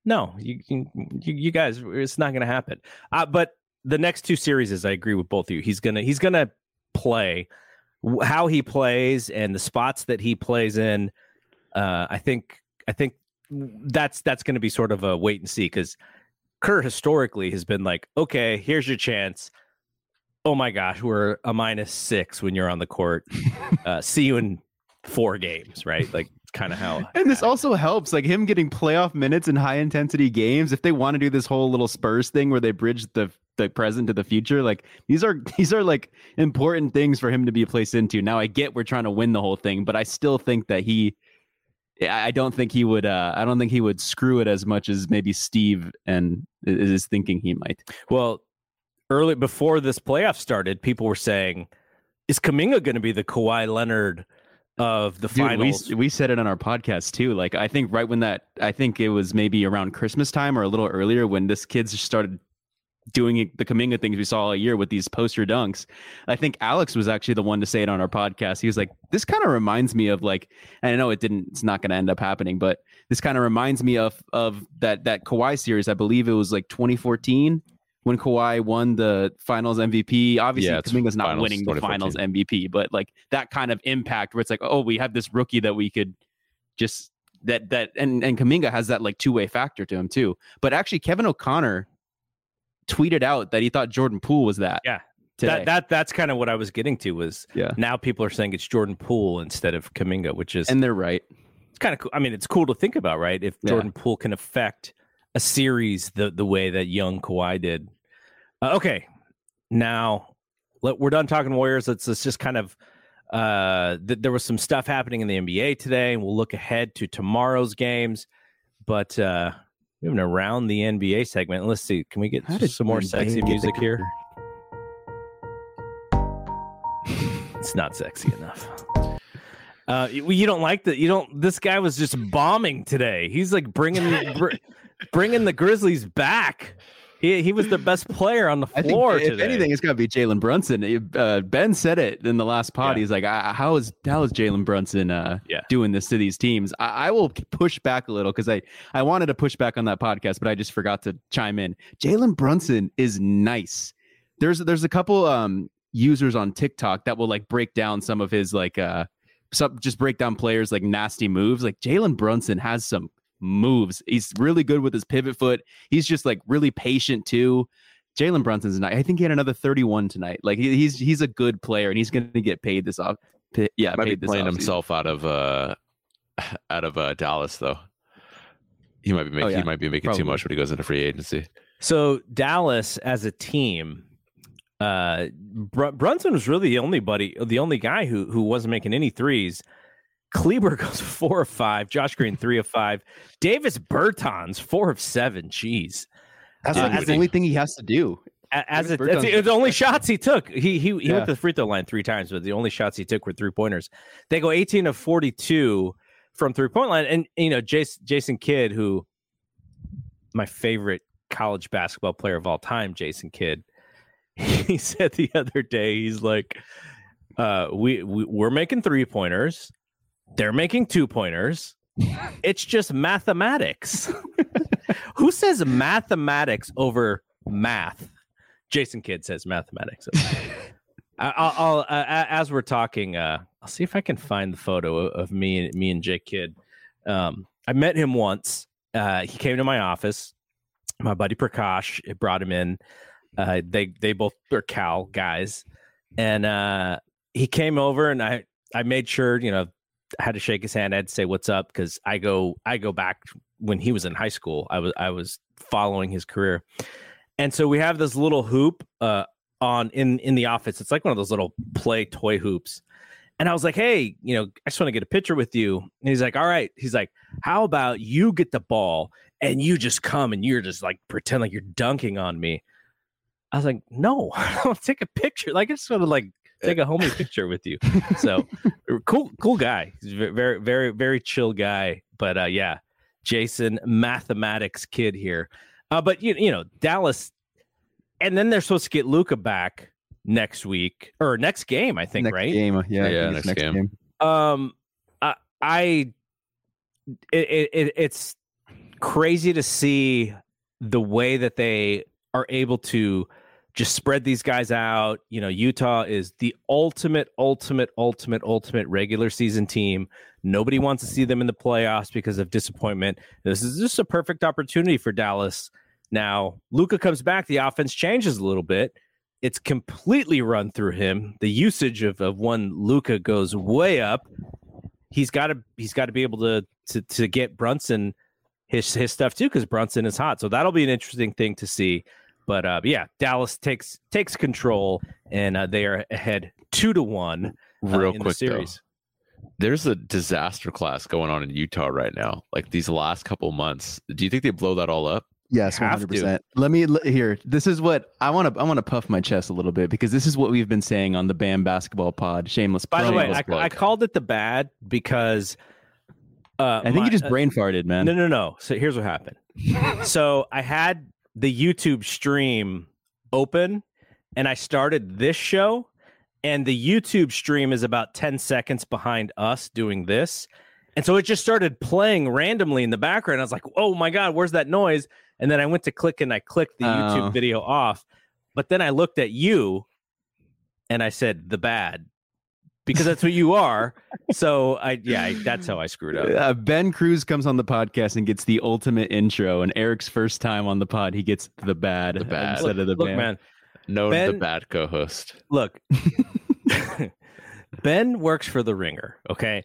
"No, you you, you guys, it's not gonna happen." Uh, but the next two series, is I agree with both of you. He's gonna he's gonna play. how he plays and the spots that he plays in, uh, I think I think that's that's going to be sort of a wait and see because Kerr historically has been like, okay, here's your chance. Oh my gosh, we're a minus six when you're on the court. Uh, see you in four games, right? Like kind of how. And this also helps, like him getting playoff minutes in high intensity games. If they want to do this whole little Spurs thing where they bridge the the present to the future, like these are these are like important things for him to be placed into. Now I get we're trying to win the whole thing, but I still think that he I don't think he would uh I don't think he would screw it as much as maybe Steve and is thinking he might. Well, early before this playoff started, people were saying, "Is Kuminga going to be the Kawhi Leonard of the Dude, finals?" we, we said it on our podcast too. Like I think right when that I think it was maybe around Christmas time or a little earlier when this kids started doing the Kuminga things we saw all year with these poster dunks. I think Alex was actually the one to say it on our podcast. He was like, "This kind of reminds me of like, and I know it didn't. It's not going to end up happening, but this kind of reminds me of of that that Kawhi series. I believe it was like 2014 when Kawhi won the Finals MVP. Obviously, Yeah, Kuminga's not Finals winning the Finals MVP, but like that kind of impact where it's like, oh, we have this rookie that we could just that that and and Kuminga has that like two way factor to him too. But actually, Kevin O'Connor tweeted out that he thought Jordan Poole was that. Yeah. today. that that that's kind of what I was getting to was yeah, now people are saying it's Jordan Poole instead of Kuminga, which is and they're right. it's kind of cool. I mean, it's cool to think about, right? If Yeah. Jordan Poole can affect a series the the way that young Kawhi did. Uh, okay, now let, we're done talking Warriors. Let's let's just kind of. Uh, th- there was some stuff happening in the NBA today, and we'll look ahead to tomorrow's games. But uh, we have an around the NBA segment. Let's see. Can we get some more sexy the music here? It's not sexy enough. Uh, you, you don't like that? You don't. This guy was just bombing today. He's like bringing br- bringing the Grizzlies back. He he was the best player on the I think floor if today. anything, it's got to be Jalen Brunson. Uh, ben said it in the last pod. Yeah. He's like, "Ah, "How is how is Jalen Brunson uh, Yeah. doing this to these teams?" I, I will push back a little because I I wanted to push back on that podcast, but I just forgot to chime in. Jalen Brunson is nice. There's there's a couple um users on TikTok that will like break down some of his like uh some just break down players like nasty moves. Like Jalen Brunson has some moves. He's really good with his pivot foot. He's just like really patient too. Jalen Brunson's night. I think he had another 31 tonight. Like he, he's he's a good player and he's going to get paid this off. pa- Yeah, Might be paid this playing offseason. himself out of uh out of uh Dallas though. He might be making Oh, yeah. he might be making Probably. too much when he goes into free agency. So Dallas as a team, uh, Br- Brunson was really the only buddy, the only guy who who wasn't making any threes. Kleber goes four of five. Josh Green three of five. Davis Bertans four of seven. Jeez. That's Uh, like as the only thing he has to do. As Davis it, it's, it's the only shots he took. He he he Yeah. went to the free throw line three times, but the only shots he took were three pointers. They go eighteen of forty two from three point line, and you know Jason Jason Kidd, who my favorite college basketball player of all time, Jason Kidd. He said the other day, he's like, uh, we, we we're making three pointers, they're making two pointers. It's just mathematics. Who says mathematics over math? Jason Kidd says mathematics. I'll, I'll uh, as we're talking, uh, I'll see if I can find the photo of, me and me and Jake Kidd. Um, I met him once. Uh, he came to my office. My buddy Prakash it brought him in. Uh, they they both are Cal guys, and uh, he came over and I I made sure you know had to shake his hand. I had to say what's up because I go I go back when he was in high school. I was I was following his career, and so we have this little hoop uh, on in in the office. It's like one of those little play toy hoops. And I was like, hey, you know, I just want to get a picture with you. And he's like, all right. He's like, how about you get the ball and you just come and you're just like pretend like you're dunking on me. I was like, no, I don't take a picture. Like I just want to like take a homie picture with you. So cool, cool guy. He's very, very, very chill guy. But uh, yeah, Jason, mathematics kid here. Uh, but you, you know, Dallas, and then they're supposed to get Luka back next week or next game, I think, next right? game. Yeah, Yeah, think it's next game. Um, I, I it, it it's crazy to see the way that they are able to just spread these guys out. You know, Utah is the ultimate, ultimate, ultimate, ultimate regular season team. Nobody wants to see them in the playoffs because of disappointment. This is just a perfect opportunity for Dallas. Now, Luka comes back, the offense changes a little bit. It's completely run through him. The usage of, of one Luka goes way up. He's got to he's got to be able to to to get Brunson his his stuff too because Brunson is hot. So that'll be an interesting thing to see. But uh, yeah, Dallas takes takes control and uh, they are ahead two to one. Uh, Real in quick, the series. though, there's a disaster class going on in Utah right now. Like these last couple months, do you think they blow that all up? Yes, one hundred percent. Let me here. This is what I want to. I want to puff my chest a little bit because this is what we've been saying on the Bam Basketball Pod. Shameless. By the way, I. I called it the bad because uh, I think my- you just uh, brain farted, man. No, no, no. So here's what happened. so I had the YouTube stream open and I started this show, and the YouTube stream is about 10 seconds behind us doing this. And so it just started playing randomly in the background. I was like, oh my God, where's that noise? And then I went to click and I clicked the Oh. YouTube video off. But then I looked at you and I said, the bad, because that's what you are. So I, yeah, I, that's how I screwed up. Uh, ben Cruz comes on the podcast and gets the ultimate intro, and Eric's first time on the pod, he gets the bad, The bad. instead of the Look, Bam. man, No, the bad co-host. look ben works for the ringer okay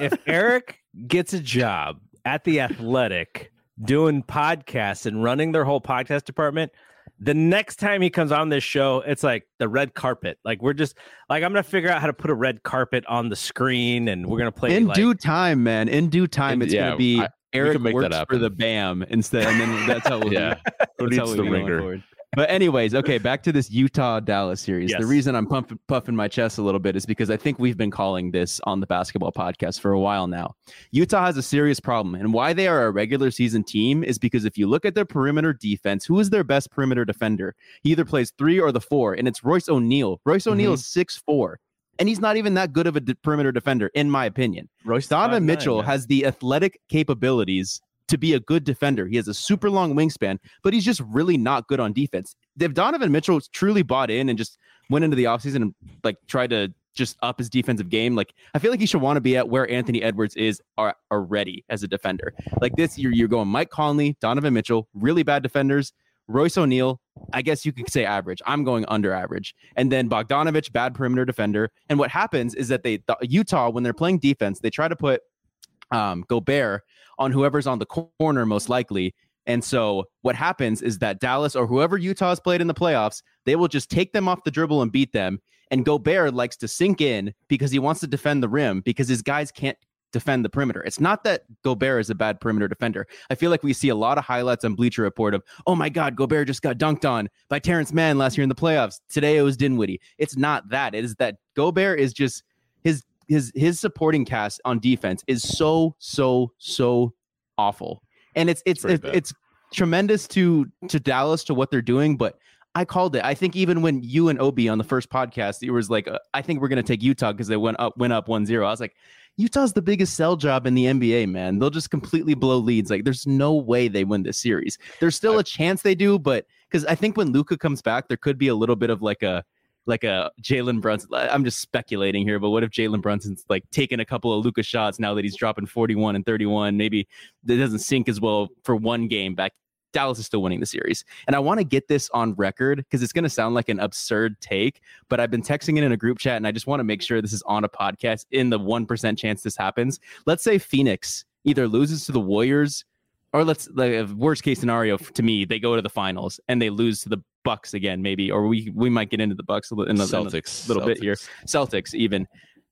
if eric gets a job at the athletic doing podcasts and running their whole podcast department the next time he comes on this show it's like the red carpet like we're just like i'm gonna figure out how to put a red carpet on the screen and we're gonna play In like, due time, man. In due time, In- it's yeah, gonna be I- Eric can make that works for the Bam instead, and then that's how we'll Yeah. Who That's how needs the go going ringer? But anyways, okay, back to this Utah Dallas series. Yes. The reason I'm pump- puffing my chest a little bit is because I think we've been calling this on the basketball podcast for a while now. Utah has a serious problem, and why they are a regular season team is because if you look at their perimeter defense, who is their best perimeter defender? He either plays three or the four, and it's Royce O'Neale. Royce O'Neale is six four, and he's not even that good of a de- perimeter defender, in my opinion. Royce Donovan 5'9", Mitchell man. has the athletic capabilities to be a good defender. He has a super long wingspan, but he's just really not good on defense. If Donovan Mitchell truly bought in and just went into the offseason and like tried to just up his defensive game, like I feel like he should want to be at where Anthony Edwards is already as a defender. Like this, you're you're going Mike Conley, Donovan Mitchell, really bad defenders. Royce O'Neale, I guess you could say average. I'm going under average. And then Bogdanovich, bad perimeter defender. And what happens is that they the, Utah, when they're playing defense, they try to put um, Gobert on whoever's on the corner most likely. And so what happens is that Dallas or whoever Utah has played in the playoffs, they will just take them off the dribble and beat them. And Gobert likes to sink in because he wants to defend the rim because his guys can't defend the perimeter. It's not that Gobert is a bad perimeter defender. I feel like we see a lot of highlights on Bleacher Report of, oh my God, Gobert just got dunked on by Terance Mann last year in the playoffs. Today it was Dinwiddie. It's not that. It is that Gobert is just his his supporting cast on defense is so so so awful, and it's it's it's, it's tremendous to to Dallas to what they're doing, but. I called it. I think even when you and Obi on the first podcast, it was like, uh, I think we're going to take Utah because they went up, went up 1 0. I was like, Utah's the biggest sell job in the NBA, man. They'll just completely blow leads. Like, there's no way they win this series. There's still a chance they do, but because I think when Luka comes back, there could be a little bit of like a like a Jalen Brunson. I'm just speculating here, but what if Jalen Brunson's like taking a couple of Luka shots now that he's dropping 41 and 31? Maybe it doesn't sink as well for one game back. Dallas is still winning the series. And I want to get this on record because it's going to sound like an absurd take, but I've been texting it in a group chat and I just want to make sure this is on a podcast in the 1% chance this happens. Let's say Phoenix either loses to the Warriors or let's like worst case scenario to me, they go to the finals and they lose to the Bucks again, maybe, or we we might get into the Bucks a little, in the, in the- Celtics. little bit here. Celtics. Celtics even.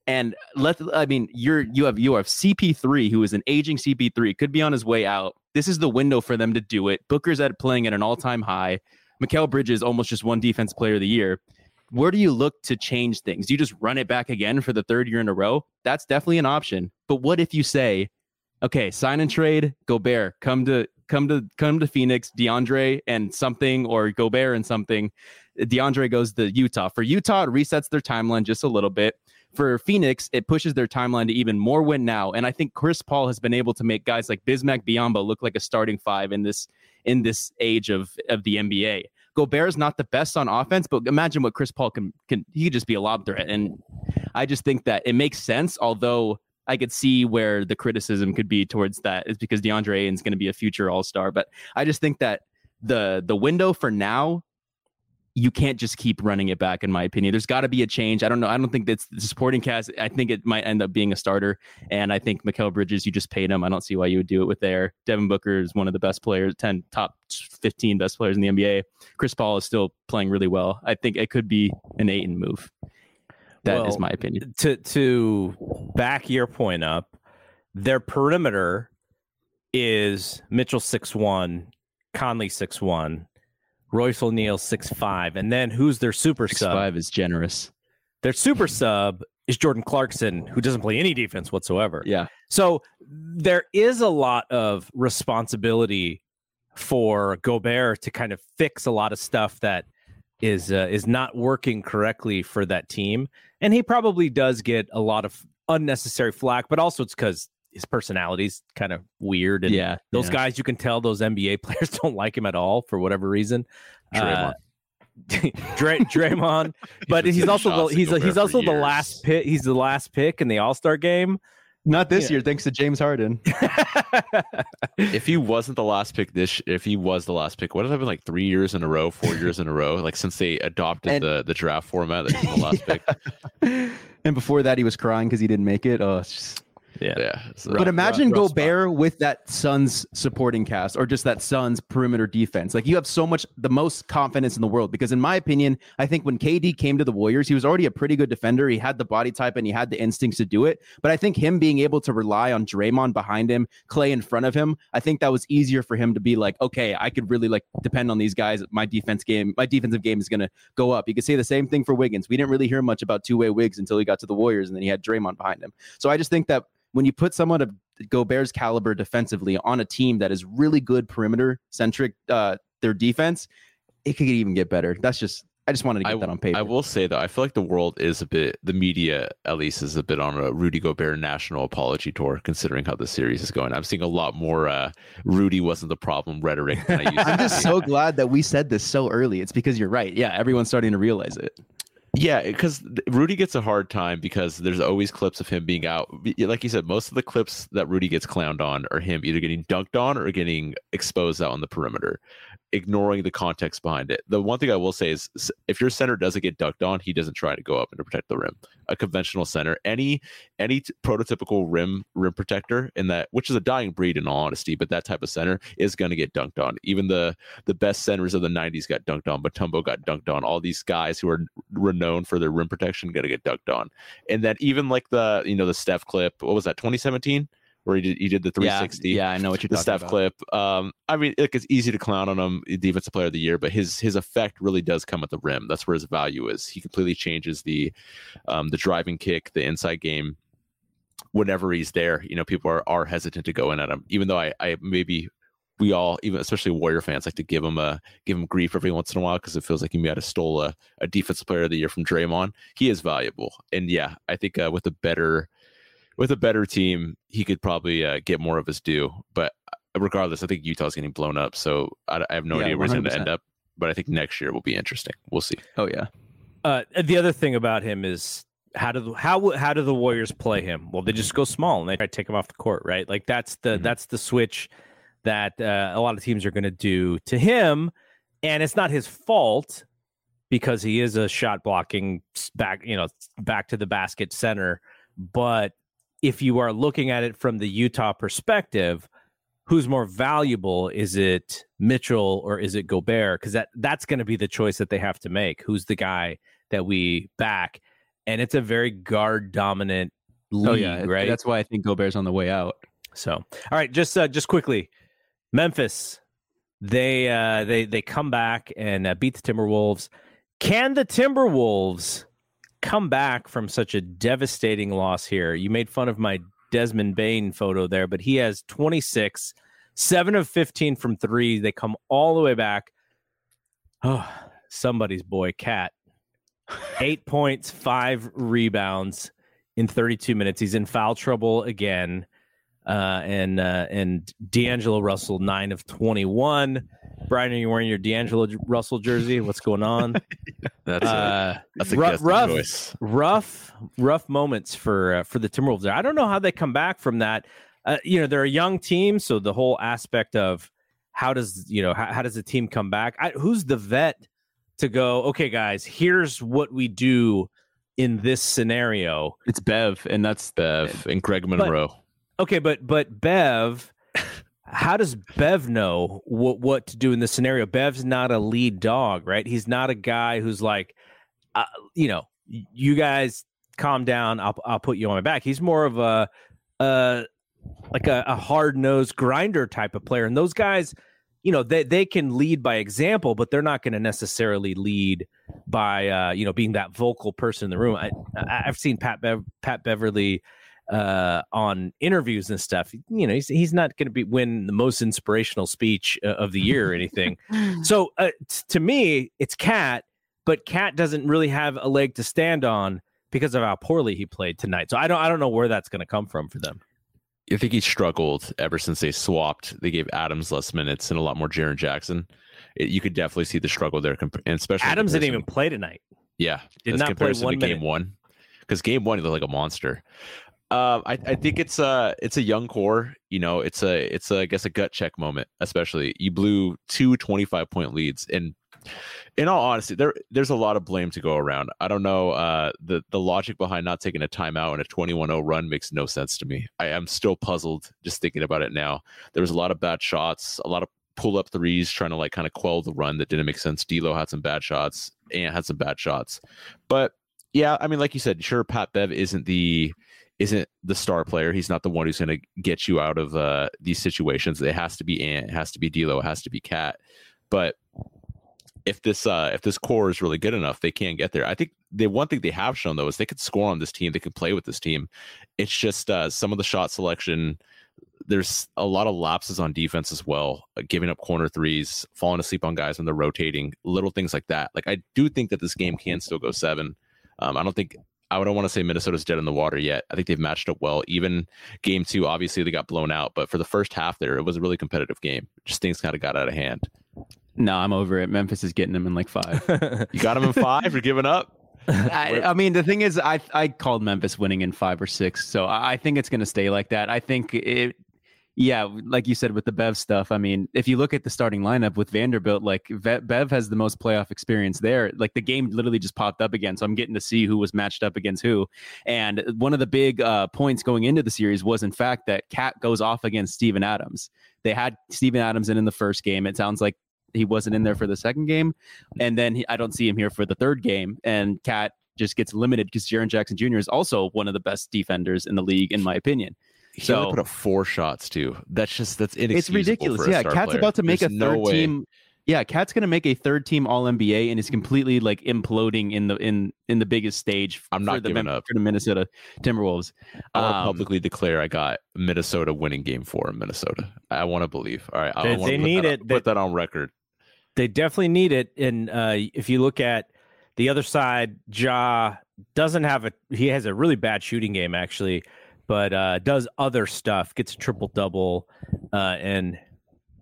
And let I mean you're you have you have CP3 who is an aging CP3 could be on his way out. This is the window for them to do it. Booker's at playing at an all-time high. Mikal Bridges almost just won defense player of the year. Where do you look to change things? Do you just run it back again for the third year in a row? That's definitely an option. But what if you say, okay, sign and trade, Gobert, come to come to come to Phoenix, DeAndre and something, or Gobert and something. DeAndre goes to Utah. For Utah, it resets their timeline just a little bit. For Phoenix, it pushes their timeline to even more win now. And I think Chris Paul has been able to make guys like Bismack Biyombo look like a starting five in this in this age of of the NBA. Gobert is not the best on offense, but imagine what Chris Paul can can he could just be a lob threat. And I just think that it makes sense, although I could see where the criticism could be towards that is because DeAndre Ayton's going to be a future All Star. But I just think that the the window for now you can't just keep running it back in my opinion. There's got to be a change. I don't know i don't think that's the supporting cast i think it might end up being a starter and i think Mikal bridges you just paid him. I don't see why you would do it with there devin booker is one of the best players 10 top 15 best players in the nba chris paul is still playing really well. I think it could be an eight Ayton move That is Well, my opinion to to back your point up, their perimeter is Mitchell six one, Conley six one, Royce O'Neale six five, and then who's their super Six sub? five is generous Their super sub is Jordan Clarkson, who doesn't play any defense whatsoever. yeah So there is a lot of responsibility for Gobert to kind of fix a lot of stuff that is uh, is not working correctly for that team, and he probably does get a lot of unnecessary flack. But also, it's because his personality's kind of weird, and yeah those yeah. guys you can tell those NBA players don't like him at all for whatever reason. Draymond. Uh, Dray, Draymond, but been he's also the, he's Gobert he's also the last pick. He's the last pick in the All Star game. Not this Yeah. year thanks to james harden. If he wasn't the last pick this if he was the last pick what has that been like three years in a row four years in a row like since they adopted And- the the draft format that he's the last pick? And before that he was crying because he didn't make it. Oh it's just yeah. yeah so- But imagine rough. Gobert with that Suns supporting cast or just that Suns perimeter defense. Like you have so much, the most confidence in the world. Because in my opinion, I think when KD came to the Warriors, he was already a pretty good defender. He had the body type and he had the instincts to do it. But I think him being able to rely on Draymond behind him, Clay in front of him, I think that was easier for him to be like, okay, I could really like depend on these guys. My defense game, my defensive game is going to go up. You could say the same thing for Wiggins. We didn't really hear much about two way Wiggs until he got to the Warriors and then he had Draymond behind him. So I just think that when you put someone of Gobert's caliber defensively on a team that is really good perimeter centric, uh, their defense, it could even get better. That's just I just wanted to get I, that on paper. I will say though, I feel like the world is a bit, the media at least is a bit on a Rudy Gobert national apology tour, considering how the series is going. I'm seeing a lot more uh, Rudy wasn't the problem rhetoric than I used I'm to just so glad that we said this so early. It's because you're right. Yeah, everyone's starting to realize it. Yeah, because Rudy gets a hard time because there's always clips of him being out. Like you said, most of the clips that Rudy gets clowned on are him either getting dunked on or getting exposed out on the perimeter, ignoring the context behind it. The one thing I will say is if your center doesn't get dunked on, he doesn't try to go up and to protect the rim. A conventional center, any any t- prototypical rim rim protector in that, which is a dying breed in all honesty, but that type of center is going to get dunked on. Even the the best centers of the 90s got dunked on. Mutombo got dunked on. All these guys who are renowned for their rim protection got to get dunked on. And then even like the, you know, the Steph clip, what was that, 2017? Where he did, he did the 360 Yeah, yeah, I know what you're the Steph about. clip. Um, I mean, like it's easy to clown on him, defensive player of the year, but his his effect really does come at the rim. That's where his value is. He completely changes the um, the driving kick, the inside game. Whenever he's there, you know, people are, are hesitant to go in at him, even though I, I maybe we all, even especially Warrior fans, like to give him a give him grief every once in a while because it feels like he might have stole a, a defensive player of the year from Draymond. He is valuable, and yeah, I think uh, with a better with a better team, he could probably uh, get more of his due. But uh, regardless, I think Utah's getting blown up, so I, I have no Yeah, idea where he's going to end up. But I think next year will be interesting. We'll see. Oh yeah. Uh, the other thing about him is how do the, how how do the Warriors play him? Well, they just go small and they try to take him off the court, right? Like that's the Mhm. that's the switch that uh, a lot of teams are going to do to him, and it's not his fault because he is a shot blocking back, you know, back to the basket center. But if you are looking at it from the Utah perspective, who's more valuable? Is it Mitchell or is it Gobert? Because that that's going to be the choice that they have to make. Who's the guy that we back? And it's a very guard dominant league, Oh yeah. right? That's why I think Gobert's on the way out. So, all right, just uh, just quickly, Memphis, they uh, they they come back and uh, beat the Timberwolves. Can the Timberwolves come back from such a devastating loss here? You made fun of my Desmond Bane photo there, but he has 26, seven of 15 from three. They come all the way back. Oh, somebody's boy, KAT. Eight points, five rebounds in 32 minutes. He's in foul trouble again uh, and uh, and D'Angelo Russell nine of twenty one. Brian, are you wearing your D'Angelo Russell jersey? What's going on? That's a, uh, that's a rough, rough, choice. rough, rough moments for uh, for the Timberwolves. There, I don't know how they come back from that. Uh, you know, they're a young team, so the whole aspect of how does you know how, how does the team come back? I, who's the vet to go? Okay, guys, here's what we do in this scenario. It's Bev, and that's Bev and Greg Monroe. Okay, but but Bev, how does Bev know what what to do in this scenario? Bev's not a lead dog, right? He's not a guy who's like, uh, you know, you guys calm down. I'll I'll put you on my back. He's more of a uh like a, a hard nosed grinder type of player, and those guys. You know they, they can lead by example, but they're not going to necessarily lead by uh, you know being that vocal person in the room. I, I've seen Pat Bev, Pat Beverley uh, on interviews and stuff. You know, he's he's not going to be win the most inspirational speech uh, of the year or anything. so uh, t- to me, it's KAT, but KAT doesn't really have a leg to stand on because of how poorly he played tonight. So I don't I don't know where that's going to come from for them. I think he struggled ever since they swapped. They gave Adams less minutes and a lot more Jaren Jackson. It, you could definitely see the struggle there, comp- and especially Adams didn't even play tonight. Yeah, Did not play comparison one to game minute. one, because game one he looked like a monster. Um, I, I think it's a it's a young core. You know, it's a it's a, I guess a gut check moment. Especially you blew two 25 point leads, and in all honesty, there there's a lot of blame to go around. I don't know. Uh, the the logic behind not taking a timeout and a 21-0 run makes no sense to me. I am still puzzled just thinking about it now. There was a lot of bad shots, a lot of pull up threes trying to like kind of quell the run that didn't make sense. D'Lo had some bad shots, and had some bad shots, but yeah, I mean, like you said, sure, Pat Bev isn't the isn't the star player. He's not the one who's going to get you out of uh, these situations. It has to be Ant, it has to be D'Lo, it has to be KAT. But if this uh, if this core is really good enough, they can get there. I think the one thing they have shown though is they could score on this team. They can play with this team. It's just uh, some of the shot selection. There's a lot of lapses on defense as well, uh, giving up corner threes, falling asleep on guys when they're rotating, little things like that. Like I do think that this game can still go seven. Um, I don't think I don't want to say Minnesota's dead in the water yet. I think they've matched up well. Even game two, obviously they got blown out, but for the first half there, it was a really competitive game. Just things kind of got out of hand. no, I'm over it. Memphis is getting them in like five. You got them in five. You're giving up. I, I mean, the thing is, I I called Memphis winning in five or six, so I, I think it's going to stay like that. I think it, yeah, like you said with the Bev stuff. I mean, if you look at the starting lineup with Vanderbilt, like Bev has the most playoff experience there. Like the game literally just popped up again, so I'm getting to see who was matched up against who. And one of the big uh, points going into the series was, in fact, that KAT goes off against Steven Adams. They had Steven Adams in in the first game. It sounds like he wasn't in there for the second game, and then he, I don't see him here for the third game. And KAT just gets limited because Jaren Jackson Jr. is also one of the best defenders in the league, in my opinion. He So- only put up four shots too. That's just that's inexcusable. It's ridiculous. for a Yeah, KAT's player. about to make There's a third way. team. Yeah, KAT's going to make a third team All NBA and is completely like imploding in the in in the biggest stage. I'm for not the giving Mem- up. for the Minnesota Timberwolves. I'll Um, publicly declare I got Minnesota winning game four in Minnesota. I want to believe. All right, I They- wanna they put need that on- it. Put that on record. they definitely need it. And uh, if you look at the other side, Ja doesn't have a he has a really bad shooting game actually, but uh, does other stuff, gets a triple double, uh, and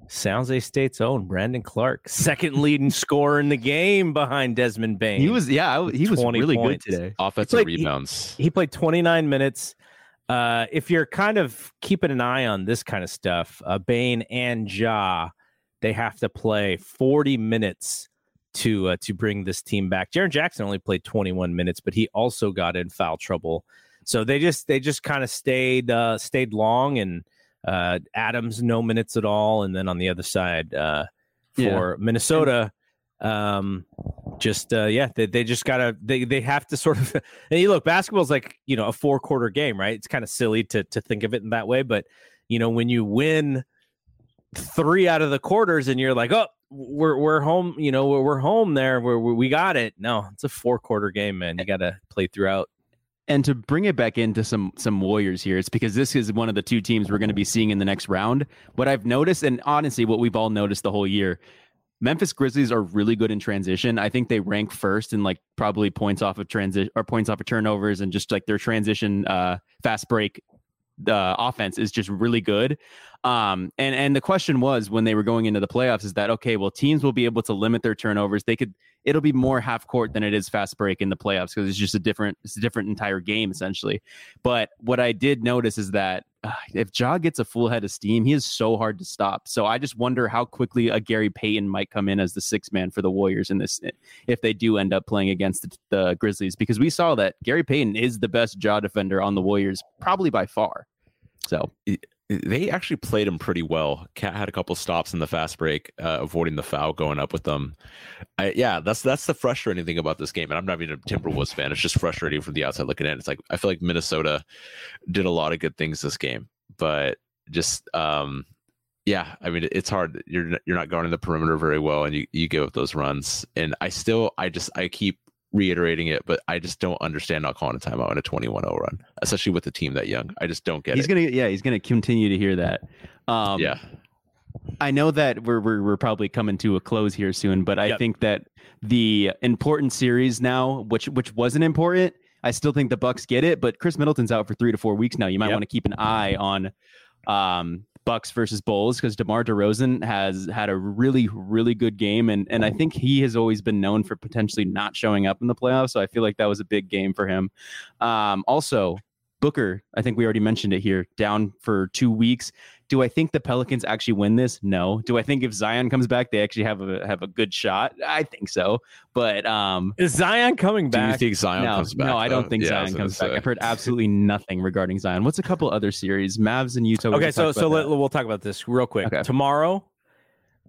San Jose State's own Brandon Clarke, second leading scorer in the game behind Desmond Bane. He was yeah, he was 20 really points. good today. Offensive like he- rebounds. he played 29 minutes. Uh, if you're kind of keeping an eye on this kind of stuff, uh, Bane and Ja, they have to play 40 minutes to uh, to bring this team back. Jaren Jackson only played 21 minutes, but he also got in foul trouble. So they just they just kind of stayed uh, stayed long, and uh, Adams no minutes at all, and then on the other side uh, for Minnesota, um, just uh, yeah, they, they just gotta they they have to sort of and you look basketball's like you know a four quarter game, right? It's kind of silly to to think of it in that way, but you know when you win three out of the quarters and you're like, oh, we're we're home, you know, we're, we're home there, we're, we we got it. No, it's a four quarter game, man. You got to play throughout. And to bring it back into some some Warriors here, it's because this is one of the two teams we're going to be seeing in the next round. What I've noticed, and honestly, what we've all noticed the whole year, Memphis Grizzlies are really good in transition. I think they rank first in like probably points off of transition or points off of turnovers and just like their transition uh, fast break uh, offense is just really good. Um, and and the question was when they were going into the playoffs is that okay? Well, teams will be able to limit their turnovers. They could. It'll be more half court than it is fast break in the playoffs because it's just a different. It's a different entire game essentially. But what I did notice is that if Ja gets a full head of steam, he is so hard to stop. So I just wonder how quickly a Gary Payton might come in as the six man for the Warriors in this if they do end up playing against the, the Grizzlies because we saw that Gary Payton is the best Ja defender on the Warriors probably by far. So they actually played him pretty well. KAT had a couple stops in the fast break, uh, avoiding the foul going up with them. I, yeah, that's that's the frustrating thing about this game. And I'm not even a Timberwolves fan. It's just frustrating from the outside looking in. It's like I feel like Minnesota did a lot of good things this game, but just um, yeah, I mean it's hard. You're you're not guarding the perimeter very well, and you you give up those runs. And I still I just I keep reiterating it, but I just don't understand not calling a timeout in a 21-0 run, especially with a team that young. I just don't get he's it. He's gonna yeah he's gonna continue to hear that. Um, yeah, I know that we're, we're we're probably coming to a close here soon, but I Yep. think that the important series now, which which wasn't important, I still think the Bucks get it. But Khris Middleton's out for three to four weeks now. You might Yep. want to keep an eye on um, Bucks versus Bulls because DeMar DeRozan has had a really really good game, and and I think he has always been known for potentially not showing up in the playoffs. So I feel like that was a big game for him. Um, also, Booker, I think we already mentioned it here, down for two weeks. Do I think the Pelicans actually win this? No. Do I think if Zion comes back, they actually have a have a good shot? I think so. But um, Is Zion coming back? do you think Zion no, comes back? no, I don't though? think Yeah, Zion was gonna comes back. I've heard absolutely nothing regarding Zion. What's a couple other series? Mavs and Utah. okay, so so let, we'll talk about this real quick. Okay. Tomorrow,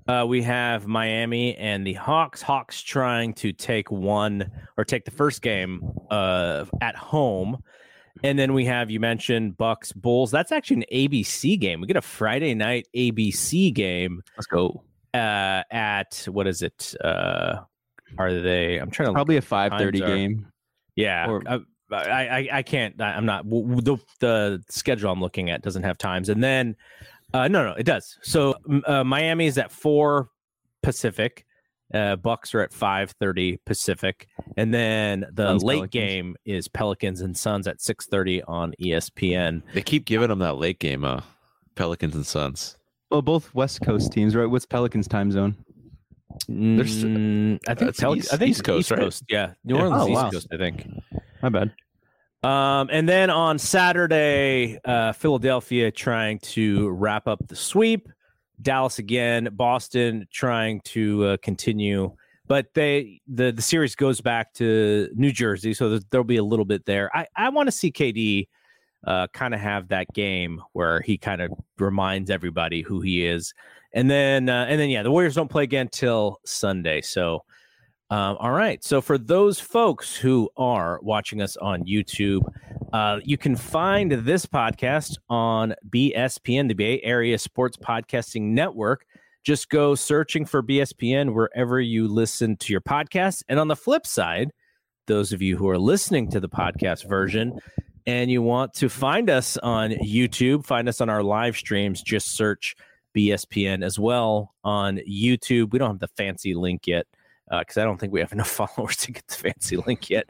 uh, we have Miami and the Hawks. Hawks trying to take one or take the first game uh, at home, and then we have you mentioned Bucks Bulls. That's actually an ABC game. We get a Friday night ABC game let's go. uh, at what is it? Uh, are they? I'm trying to Probably a five thirty are- game. Yeah, Or- I, I, I- can't. I- I'm not. The the schedule I'm looking at doesn't have times, and then uh, no, no, it does. So uh, Miami is at four Pacific. Uh, Bucks are at five thirty Pacific, and then the Suns, late Pelicans. game is Pelicans and Suns at six thirty on ESPN. They keep giving them that late game, uh, Pelicans and Suns. Well, both West Coast teams, right? What's Pelicans time zone? There's- Mm, I think That's Pelic- East- I think East Coast, right? Yeah, New Yeah. Orleans Oh, East wow. Coast. I think. My bad. Um, and then on Saturday, uh, Philadelphia trying to wrap up the sweep. Dallas again, Boston trying to uh, continue, but they the the series goes back to New Jersey, so there- there'll be a little bit there. I I want to see KD uh, kind of have that game where he kind of reminds everybody who he is, and then uh, and then yeah, the Warriors don't play again till Sunday, so. Um, all right. So for those folks who are watching us on YouTube, uh, you can find this podcast on BSPN, the Bay Area Sports Podcasting Network. Just go searching for BSPN wherever you listen to your podcast. And on the flip side, those of you who are listening to the podcast version and you want to find us on YouTube, find us on our live streams, just search BSPN as well on YouTube. We don't have the fancy link yet because I don't think we have enough followers to get the fancy link yet,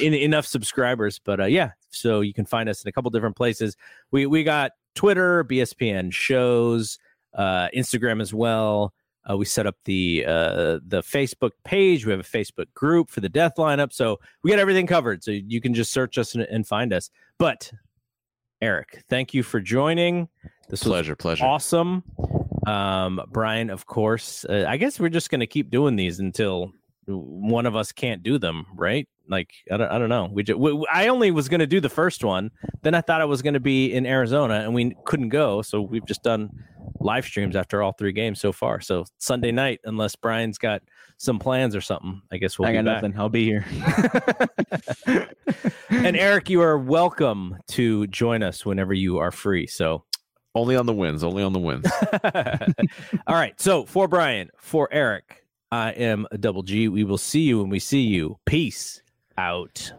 in, enough subscribers. But uh, yeah, so you can find us in a couple different places. We we got Twitter, BSPN shows, uh, Instagram as well. Uh, we set up the uh, the Facebook page. We have a Facebook group for the death lineup, so we got everything covered. So you can just search us and, and find us. But Eric, thank you for joining. This was Pleasure, pleasure. awesome. Um, Brian, of course. Uh, I guess we're just going to keep doing these until one of us can't do them, right? Like I don't, I don't know. We, just, we I only was going to do the first one, then I thought I was going to be in Arizona, and we couldn't go, so we've just done live streams after all three games so far. So Sunday night, unless Brian's got some plans or something, I guess we'll I got back. nothing. I'll be here. And Eric, you are welcome to join us whenever you are free. So Only on the wins. Only on the wins. All right. So for Brian, for Eric, I am a double G. We will see you when we see you. Peace out.